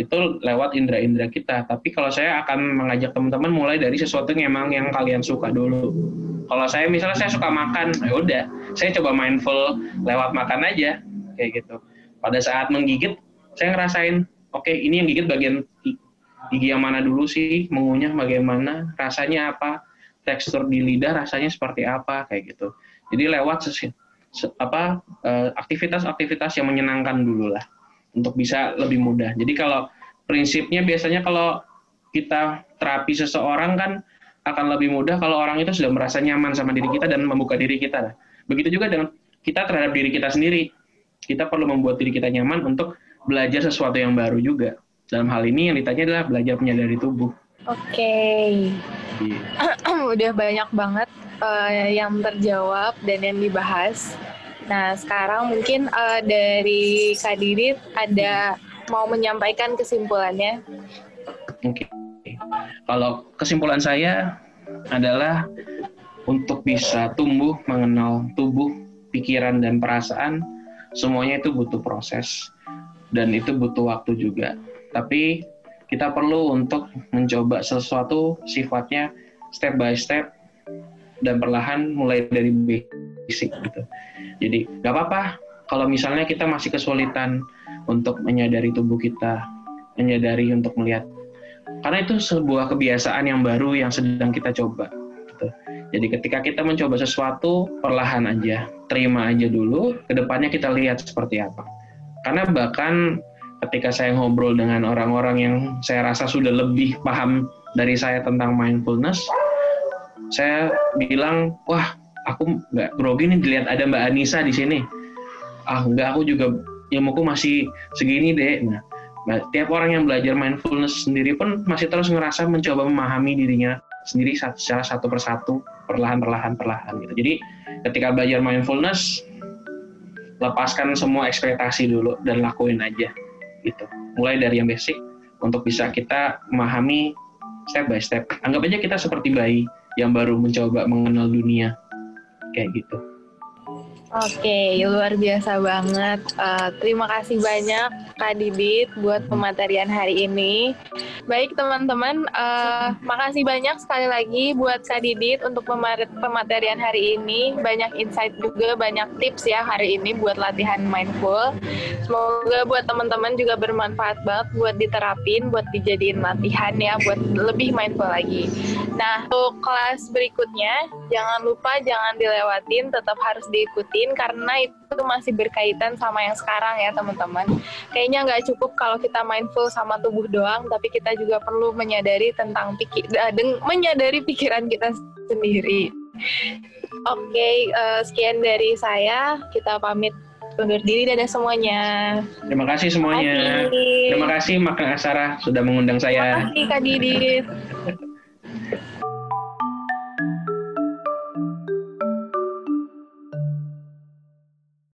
itu lewat indera-indera kita. Tapi kalau saya akan mengajak teman-teman mulai dari sesuatu yang memang yang kalian suka dulu. Kalau saya misalnya saya suka makan, ya udah, saya coba mindful lewat makan aja kayak gitu. Pada saat menggigit, saya ngerasain, oke okay, ini yang gigit bagian gigi yang mana dulu sih, mengunyah bagaimana, rasanya apa, tekstur di lidah rasanya seperti apa kayak gitu. Jadi lewat apa eh, aktivitas-aktivitas yang menyenangkan dulu lah untuk bisa lebih mudah. Jadi kalau prinsipnya biasanya kalau kita terapi seseorang kan akan lebih mudah kalau orang itu sudah merasa nyaman sama diri kita dan membuka diri kita. Begitu juga dengan kita terhadap diri kita sendiri. Kita perlu membuat diri kita nyaman untuk belajar sesuatu yang baru juga. Dalam hal ini yang ditanya adalah belajar menyadari tubuh. Oke. Okay. Iya. Yeah. Udah banyak banget uh, yang terjawab dan yang dibahas. Nah, sekarang mungkin uh, dari Kak Didit ada mau menyampaikan kesimpulannya. Oke. Okay. Kalau kesimpulan saya adalah untuk bisa tumbuh mengenal tubuh, pikiran dan perasaan semuanya itu butuh proses dan itu butuh waktu juga. Tapi kita perlu untuk mencoba sesuatu sifatnya step by step dan perlahan mulai dari basic gitu. Jadi nggak apa-apa kalau misalnya kita masih kesulitan untuk menyadari tubuh kita, menyadari untuk melihat. Karena itu sebuah kebiasaan yang baru yang sedang kita coba. Gitu. Jadi ketika kita mencoba sesuatu, perlahan aja, terima aja dulu, ke depannya kita lihat seperti apa. Karena bahkan ketika saya ngobrol dengan orang-orang yang saya rasa sudah lebih paham dari saya tentang mindfulness, saya bilang, wah aku nggak grogi nih dilihat ada Mbak Anissa di sini. Ah nggak aku juga ilmuku masih segini deh. Nah, tiap orang yang belajar mindfulness sendiri pun masih terus ngerasa mencoba memahami dirinya sendiri secara satu persatu, perlahan perlahan perlahan gitu. Jadi ketika belajar mindfulness, lepaskan semua ekspektasi dulu dan lakuin aja gitu. Mulai dari yang basic untuk bisa kita memahami step by step. Anggap aja kita seperti bayi yang baru mencoba mengenal dunia kayak gitu. Oke, luar biasa banget. Uh, terima kasih banyak Kak Didit buat pematerian hari ini. Baik teman-teman, uh, makasih banyak sekali lagi buat Kak Didit untuk pematerian hari ini. Banyak insight juga, banyak tips ya hari ini buat latihan mindful. Semoga buat teman-teman juga bermanfaat banget buat diterapin, buat dijadiin latihan ya, buat lebih mindful lagi. Nah, untuk kelas berikutnya, jangan lupa jangan dilewatin, tetap harus diikuti karena itu masih berkaitan sama yang sekarang ya teman-teman. Kayaknya nggak cukup kalau kita mindful sama tubuh doang, tapi kita juga perlu menyadari tentang pikir, uh, menyadari pikiran kita sendiri. Oke, okay, uh, eh, sekian dari saya. Kita pamit undur diri dadah semuanya. Terima kasih semuanya. Terima kasih, Terima kasih Makna Asara sudah mengundang saya. Terima kasih Kak Didit.